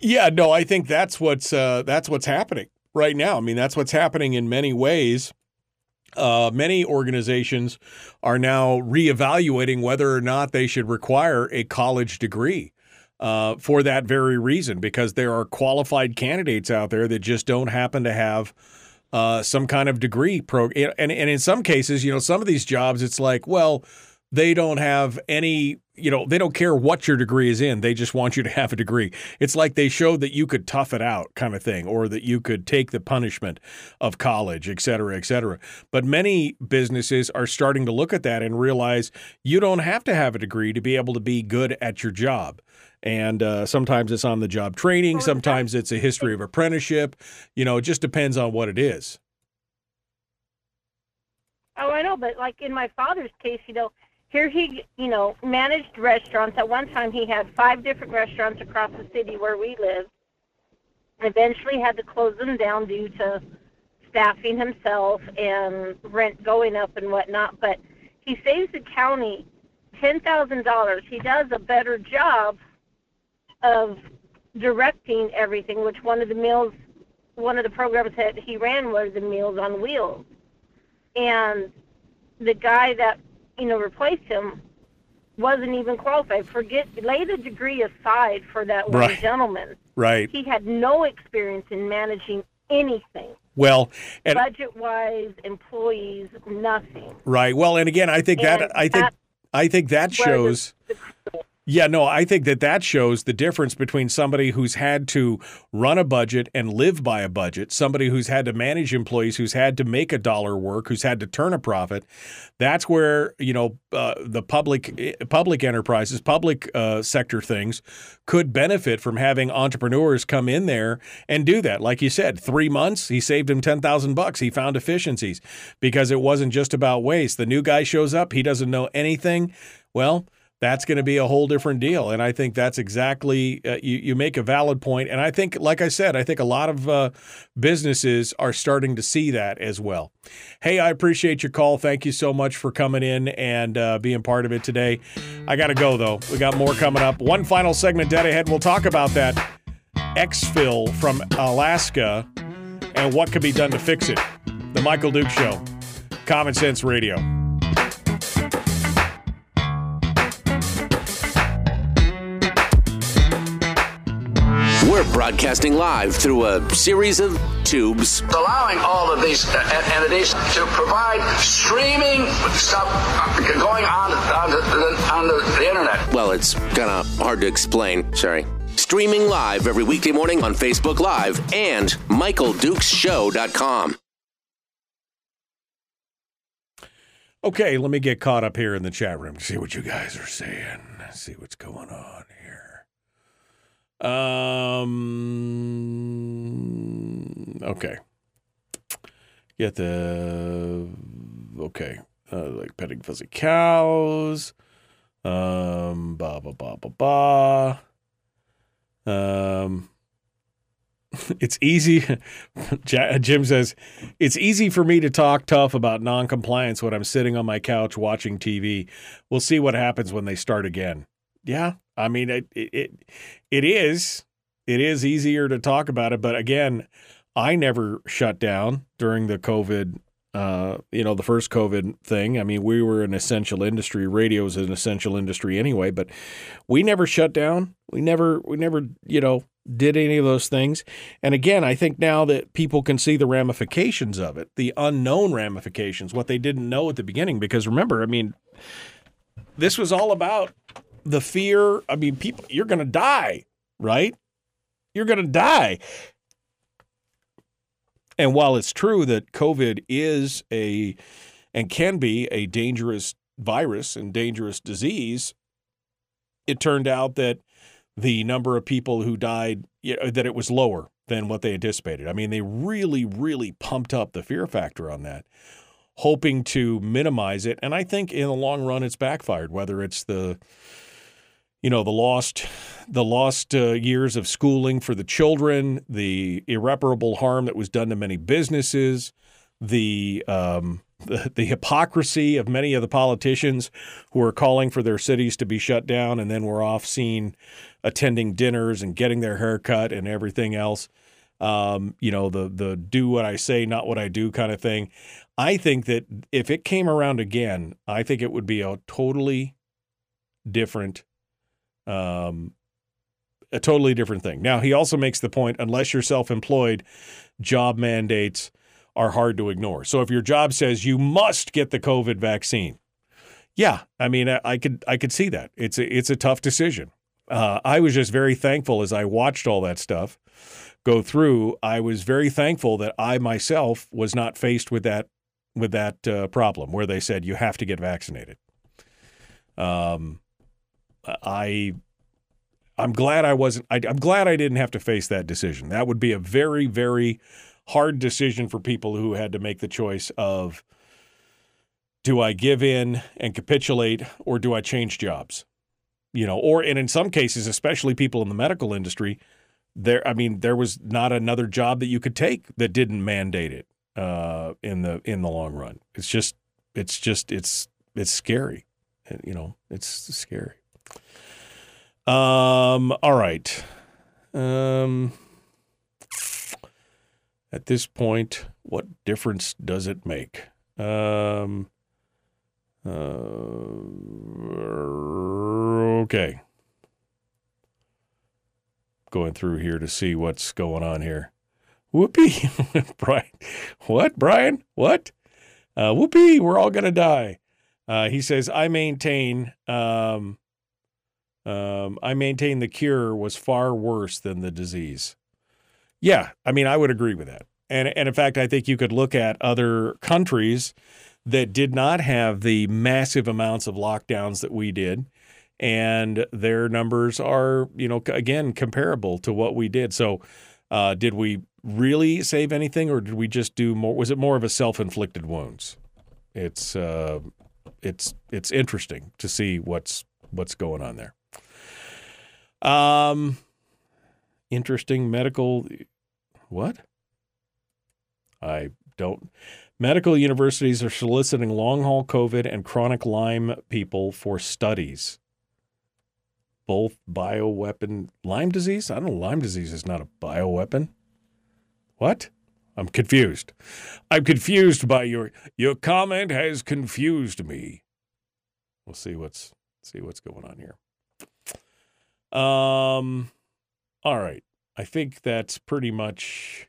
Yeah, no, I think that's what's uh, that's what's happening right now. I mean, that's what's happening in many ways. Uh, many organizations are now reevaluating whether or not they should require a college degree. Uh, for that very reason, because there are qualified candidates out there that just don't happen to have uh, some kind of degree program. And, and in some cases, you know, some of these jobs, it's like, well, they don't have any you know they don't care what your degree is in. They just want you to have a degree. It's like they showed that you could tough it out kind of thing or that you could take the punishment of college et cetera et cetera. But many businesses are starting to look at that and realize you don't have to have a degree to be able to be good at your job. And uh, sometimes it's on the job training sometimes it's a history of apprenticeship. You know it just depends on what it is. Oh i know but like in my father's case you know here he, you know, managed restaurants. At one time, he had five different restaurants across the city where we live. Eventually, had to close them down due to staffing himself and rent going up and whatnot. But he saves the county ten thousand dollars. He does a better job of directing everything. Which one of the meals, one of the programs that he ran was the Meals on Wheels, and the guy that you know, replaced him wasn't even qualified. Forget, lay the degree aside for that one Right. gentleman. right He had no experience in managing anything, well and budget wise, employees, nothing. Right. Well, and again, I think that I think that- I think that Where the- shows. Yeah, no, I think that that shows the difference between somebody who's had to run a budget and live by a budget, somebody who's had to manage employees, who's had to make a dollar work, who's had to turn a profit. That's where you know uh, the public eh, public enterprises, public uh, sector things could benefit from having entrepreneurs come in there and do that. Like you said, three months, he saved him ten thousand bucks. He found efficiencies because it wasn't just about waste. The new guy shows up, he doesn't know anything. Well that's going to be a whole different deal. And I think that's exactly, uh, you, you make a valid. And I think, like I said, I think a lot of uh, businesses are starting to see that as well. Hey, I appreciate your call. Thank you so much for coming in and uh, being part of it today. I got to go, though. We got more coming up. One final segment dead ahead. We'll talk about that exfil from Alaska and what could be done to fix it. The Michael Duke Show, Common Sense Radio. Broadcasting live through a series of tubes. allowing all of these uh, en- entities to provide streaming stuff uh, going on on the, on the, the internet. Well, it's kind of hard to explain. Sorry. Streaming live every weekday morning on Facebook Live and MichaelDukesShow.com. Okay, let me get caught up here in the chat room to see what you guys are saying. See what's going on here. Um. Okay. Get the okay. Uh, like petting fuzzy cows. Um. Ba ba ba ba ba. Um. It's easy. Jim says, it's easy for me to talk tough about noncompliance when I'm sitting on my couch watching TV. We'll see what happens when they start again. Yeah, I mean, it, it, it is. It is easier to talk about it. But again, I never shut down during the COVID, uh, you know, the first COVID thing. I mean, we were an essential industry. Radio is an essential industry anyway, but we never shut down. We never, we never, you know, did any of those things. And again, I think now that people can see the ramifications of it, the unknown ramifications, what they didn't know at the beginning. Because remember, I mean, this was all about the fear. I mean, people, you're going to die, right? You're going to die. And while it's true that COVID is a and can be a dangerous virus and dangerous disease, it turned out that the number of people who died you know, that it was lower than what they anticipated. I mean, they really, really pumped up the fear factor on that, hoping to minimize it. And I think in the long run, it's backfired. Whether it's the you know the lost the lost uh, years of schooling for the children, the irreparable harm that was done to many businesses, the um, the, hypocrisy of many of the politicians who are calling for their cities to be shut down and then we're off scene attending dinners and getting their hair cut and everything else. Um, you know, the the do what I say, not what I do kind of thing. I think that if it came around again, I think it would be a totally different um a totally different thing. Now, he also makes the point unless you're self-employed, job mandates are hard to ignore. So if your job says you must get the COVID vaccine, yeah, I mean, I, I could I could see that. It's a, it's a tough decision. Uh, I was just very thankful as I watched all that stuff go through. I was very thankful that I myself was not faced with that with that uh, problem where they said you have to get vaccinated. Um, I I'm glad I wasn't. I, I'm glad I didn't have to face that decision. That would be a very very hard decision for people who had to make the choice of do I give in and capitulate or do I change jobs? You know, or and in some cases, especially people in the medical industry, there I mean, there was not another job that you could take that didn't mandate it uh, in the in the long run. It's just it's just it's it's scary. You know, it's scary. Um all right. Um at this point, what difference does it make? Um, uh, okay. Going through here to see what's going on here. Whoopee, Brian. What, Brian? What? Uh, whoopee, we're all going to die. Uh, he says, I maintain, um, um, I maintain the cure was far worse than the disease. Yeah, I mean, I would agree with that. And, and in fact, I think you could look at other countries that did not have the massive amounts of lockdowns that we did. And their numbers are, you know, again, comparable to what we did. So, uh, did we really save anything or did we just do more? Was it more of a self inflicted wounds? It's, uh, it's, it's interesting to see what's, what's going on there. Um, interesting medical what? I don't. Medical universities are soliciting long haul COVID and chronic Lyme people for studies. Both bioweapon Lyme disease? I don't know. Lyme disease is not a bioweapon. What? I'm confused. I'm confused by your your comment has confused me. We'll see what's see what's going on here. Um all right. I think that's pretty much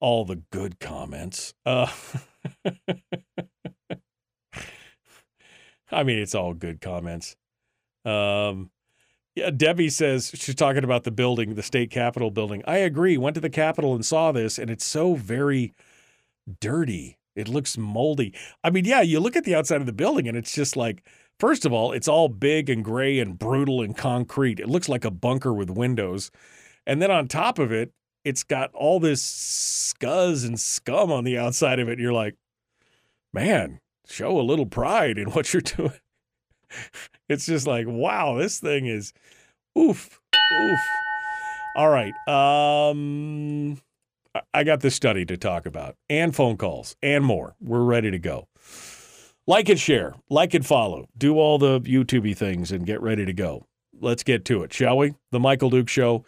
all the good comments. Uh, I mean, it's all good comments. Um, yeah, Debbie says she's talking about the building, the state capitol building. I agree. Went to the capitol and saw this, and it's so very dirty. It looks moldy. I mean, yeah, you look at the outside of the building, and it's just like, first of all, it's all big and gray and brutal and concrete. It looks like a bunker with windows. And then on top of it, it's got all this scuzz and scum on the outside of it. And you're like, man, show a little pride in what you're doing. it's just like, wow, this thing is oof, oof. All right. Um, I got this study to talk about and phone calls and more. We're ready to go. Like and share, like and follow, do all the YouTubey things and get ready to go. Let's get to it, shall we? The Michael Duke Show.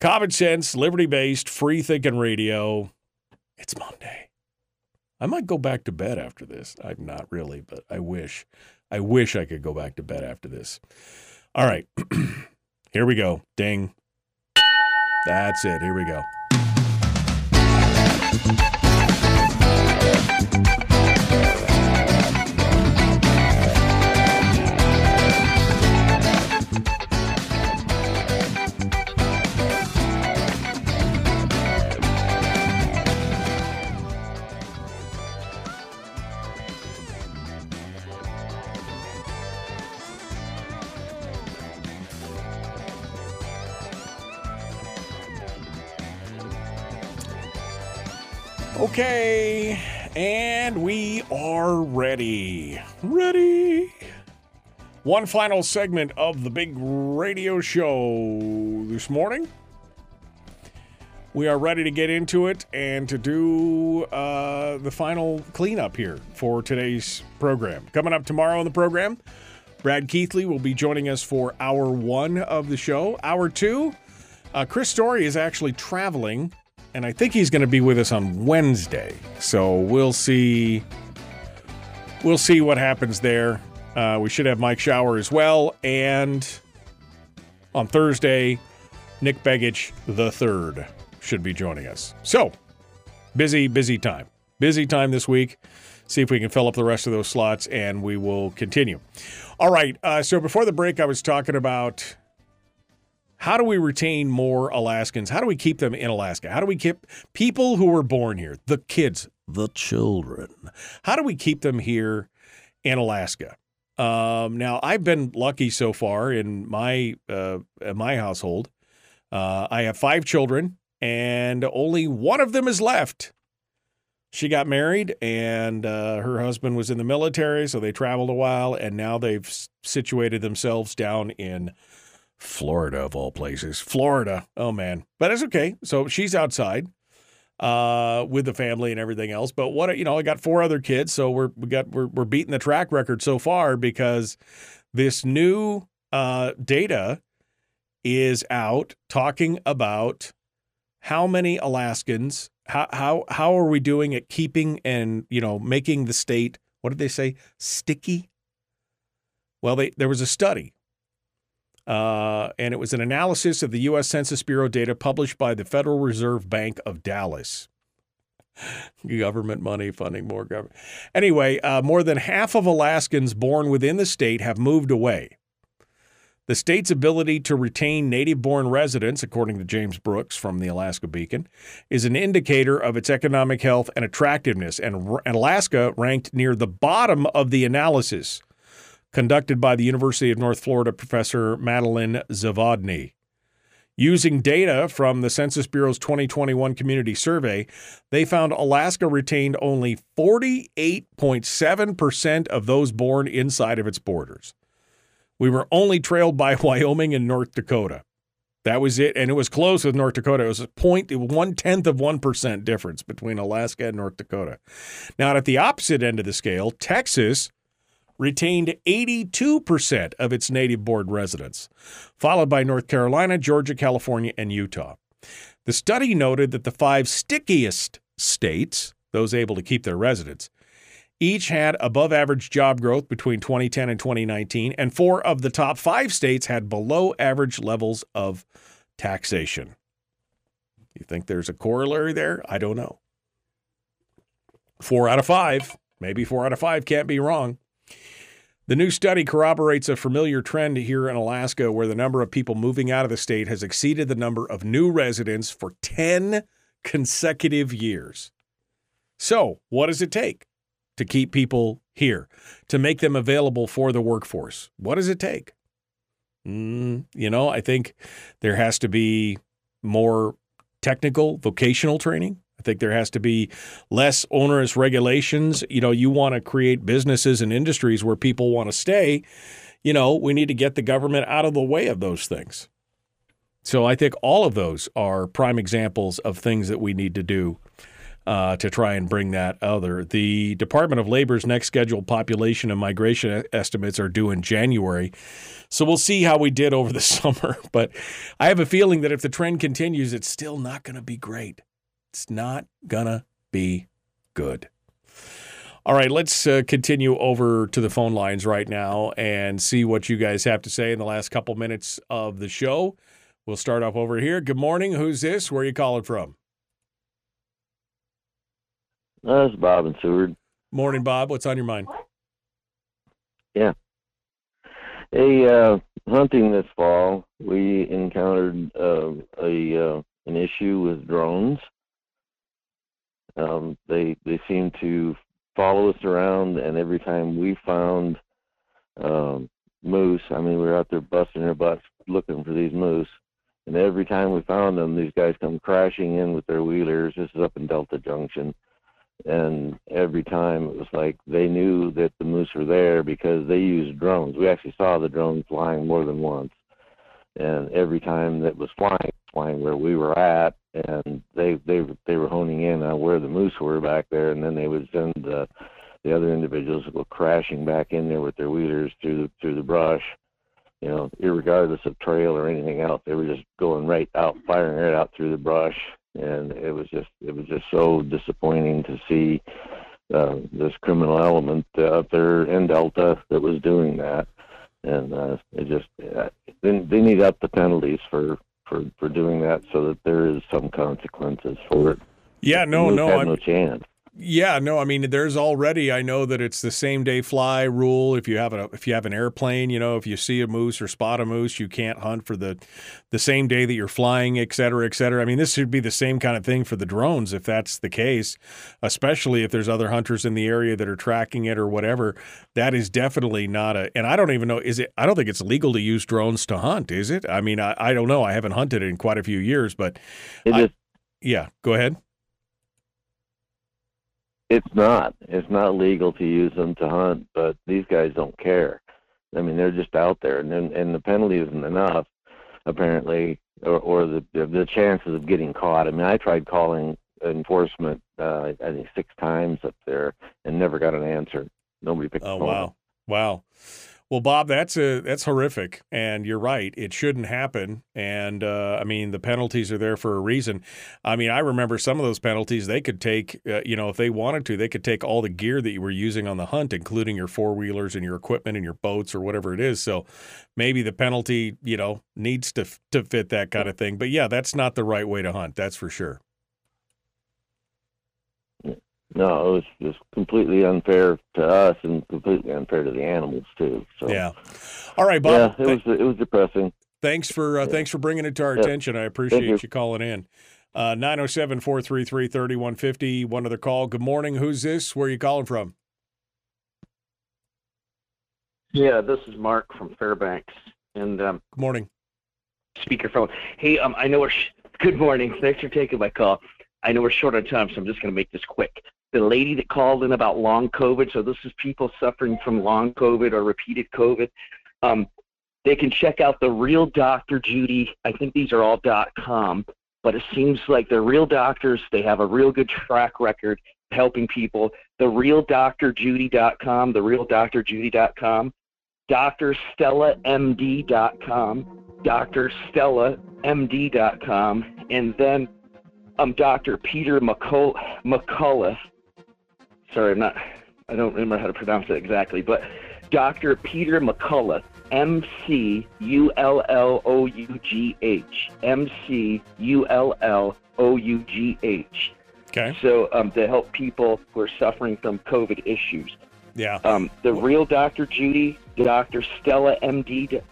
Common sense, liberty based, free thinking radio. It's Monday. I might go back to bed after this. I'm not really, but I wish. I wish I could go back to bed after this. All right. Here we go. Ding. That's it. Here we go. Okay, and we are ready. Ready. One final segment of the big radio show this morning. we are ready to get into it and to do uh, the final cleanup here for today's program. Coming up tomorrow on the program, Brad Keithley will be joining us for hour one of the show. Hour two, uh, Chris Story is actually traveling, and I think he's going to be with us on Wednesday. So we'll see. We'll see what happens there. Uh, we should have Mike Shower as well, and on Thursday, Nick Begich the third should be joining us. So busy, busy time. Busy time this week. See if we can fill up the rest of those slots, and we will continue. All right. Uh, so before the break, I was talking about how do we retain more Alaskans? How do we keep them in Alaska? How do we keep people who were born here, the kids, the children? How do we keep them here in Alaska? Um, now, I've been lucky so far in my uh, in my household. Uh, I have five children, and only one of them is left. She got married, and uh, her husband was in the military, so they traveled a while, and now they've situated themselves down in Florida, of all places. Florida. Oh, man. But it's okay. So she's outside uh, with the family and everything else. But what, you know, I got four other kids. So we're, we got, we're, we're beating the track record so far because this new uh, data is out talking about how many Alaskans, how, how, how are we doing at keeping and, you know, making the state, what did they say, sticky? Well, they, there was a study uh, and it was an analysis of the U.S. Census Bureau data published by the Federal Reserve Bank of Dallas. government money funding more government. Anyway, uh, more than half of Alaskans born within the state have moved away. The state's ability to retain native born residents, according to James Brooks from the Alaska Beacon, is an indicator of its economic health and attractiveness. And Alaska ranked near the bottom of the analysis conducted by the University of North Florida professor Madeline Zavodny. Using data from the Census Bureau's 2021 community survey, they found Alaska retained only 48.7% of those born inside of its borders. We were only trailed by Wyoming and North Dakota. That was it, and it was close with North Dakota. It was a point, one tenth of one percent difference between Alaska and North Dakota. Now, at the opposite end of the scale, Texas retained 82% of its native born residents, followed by North Carolina, Georgia, California, and Utah. The study noted that the five stickiest states, those able to keep their residents, each had above average job growth between 2010 and 2019, and four of the top five states had below average levels of taxation. You think there's a corollary there? I don't know. Four out of five, maybe four out of five can't be wrong. The new study corroborates a familiar trend here in Alaska where the number of people moving out of the state has exceeded the number of new residents for 10 consecutive years. So, what does it take to keep people here, to make them available for the workforce? What does it take? Mm, you know, I think there has to be more technical vocational training. I think there has to be less onerous regulations. You know, you want to create businesses and industries where people want to stay. You know, we need to get the government out of the way of those things. So I think all of those are prime examples of things that we need to do uh, to try and bring that other. The Department of Labor's next scheduled population and migration estimates are due in January. So we'll see how we did over the summer. But I have a feeling that if the trend continues, it's still not going to be great. It's not gonna be good. All right, let's uh, continue over to the phone lines right now and see what you guys have to say in the last couple minutes of the show. We'll start off over here. Good morning. Who's this? Where are you calling from? That's Bob and Seward. Morning, Bob. What's on your mind? Yeah. Hey, uh, hunting this fall, we encountered uh, a uh, an issue with drones um, they they seem to follow us around, and every time we found um, moose, I mean, we were out there busting our butts looking for these moose, and every time we found them, these guys come crashing in with their wheelers. This is up in Delta Junction, and every time it was like they knew that the moose were there because they used drones. We actually saw the drone flying more than once, and every time that was flying, flying where we were at, and they they they were honing in on where the moose were back there, and then they would send the the other individuals go crashing back in there with their wheelers through the through the brush. You know, irregardless of trail or anything else, they were just going right out, firing right out through the brush, and it was just it was just so disappointing to see uh, this criminal element out there in Delta that was doing that, and uh, it just uh, they, they need up the penalties for for for doing that so that there is some consequences for it. Yeah, no, Moose no, had I'm- no chance. Yeah, no, I mean there's already I know that it's the same day fly rule. If you have a if you have an airplane, you know, if you see a moose or spot a moose, you can't hunt for the the same day that you're flying, et cetera, et cetera. I mean, this should be the same kind of thing for the drones if that's the case, especially if there's other hunters in the area that are tracking it or whatever. That is definitely not a and I don't even know is it I don't think it's legal to use drones to hunt, is it? I mean, I, I don't know. I haven't hunted in quite a few years, but It I- is yeah, go ahead. It's not. It's not legal to use them to hunt, but these guys don't care. I mean, they're just out there, and then, and the penalty isn't enough, apparently, or, or the the chances of getting caught. I mean, I tried calling enforcement, uh, I think six times up there, and never got an answer. Nobody picked up. Oh the phone up. wow, wow. Well, Bob, that's a that's horrific, and you're right. It shouldn't happen. And uh, I mean, the penalties are there for a reason. I mean, I remember some of those penalties. They could take, uh, you know, if they wanted to, they could take all the gear that you were using on the hunt, including your four wheelers and your equipment and your boats or whatever it is. So maybe the penalty, you know, needs to to fit that kind of thing. But yeah, that's not the right way to hunt. That's for sure. No, it was just completely unfair to us and completely unfair to the animals too. So Yeah. All right, Bob. yeah, it was it was depressing. Thanks for uh, thanks for bringing it to our Yeah. attention. I appreciate you. you. calling in. Uh, 907 433 3150. One other call. Good morning. Who's this? Where are you calling from? Yeah, this is Mark from Fairbanks, and um, Good morning. speakerphone. Hey, um, I know we're. Sh- Good morning. Thanks for taking my call. I know we're short on time, so I'm just going to make this quick. The lady that called in about long COVID, so this is people suffering from long COVID or repeated COVID. Um, they can check out the real Dr. Judy. I think these are all .com, but it seems like they're real doctors. They have a real good track record helping people. The real drjudy.com, the real drjudy.com, drstellamd.com, drstellamd.com, and then um, Dr. Peter McCull- McCullough. Sorry, I'm not. I don't remember how to pronounce it exactly, but Dr. Peter McCullough, M C U L L O U G H, M C U L L O U G H. Okay. So um, to help people who are suffering from COVID issues. Yeah. Um, the real Dr. Judy, Dr. Stella MD.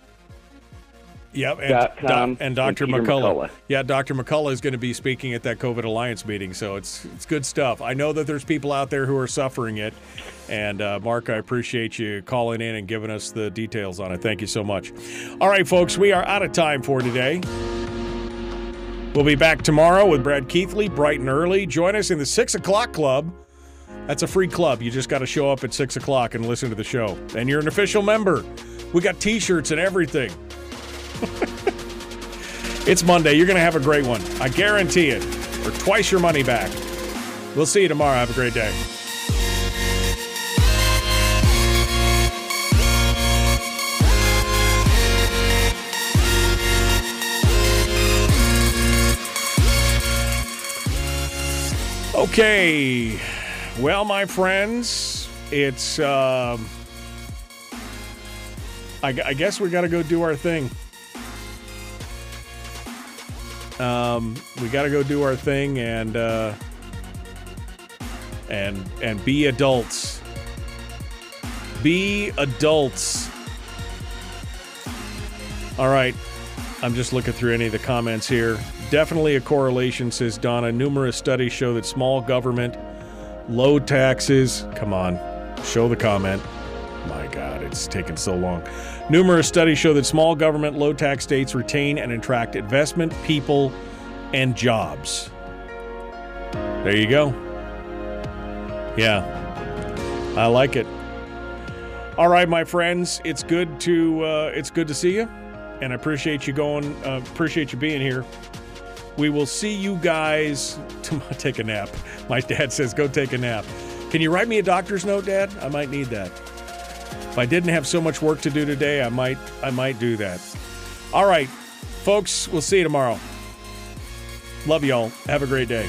Yep. And, Dot com doc- and Dr. and McCullough. McCullough. Yeah, Dr. McCullough is going to be speaking at that COVID Alliance meeting. So it's it's good stuff. I know that there's people out there who are suffering it. And uh, Mark, I appreciate you calling in and giving us the details on it. Thank you so much. All right, folks, we are out of time for today. We'll be back tomorrow with Brad Keithley, bright and early. Join us in the six o'clock club. That's a free club. You just got to show up at six o'clock and listen to the show. And you're an official member. We got t shirts and everything. it's Monday. You're going to have a great one. I guarantee it. Or twice your money back. We'll see you tomorrow. Have a great day. Okay. Well, my friends, it's. Um, I, I guess we got to go do our thing. Um, we got to go do our thing and uh, and and be adults. Be adults. All right. I'm just looking through any of the comments here. Definitely a correlation, says Donna. Numerous studies show that small government, low taxes. Come on, show the comment. My God, it's taken so long. Numerous studies show that small government, low tax states retain and attract investment, people, and jobs. There you go. Yeah, I like it. All right, my friends, it's good to uh, it's good to see you, and I appreciate you going. Uh, appreciate you being here. We will see you guys. To take a nap. My dad says, go take a nap. Can you write me a doctor's note, Dad? I might need that. If I didn't have so much work to do today, I might I might do that. All right, folks, we'll see you tomorrow. Love y'all. Have a great day.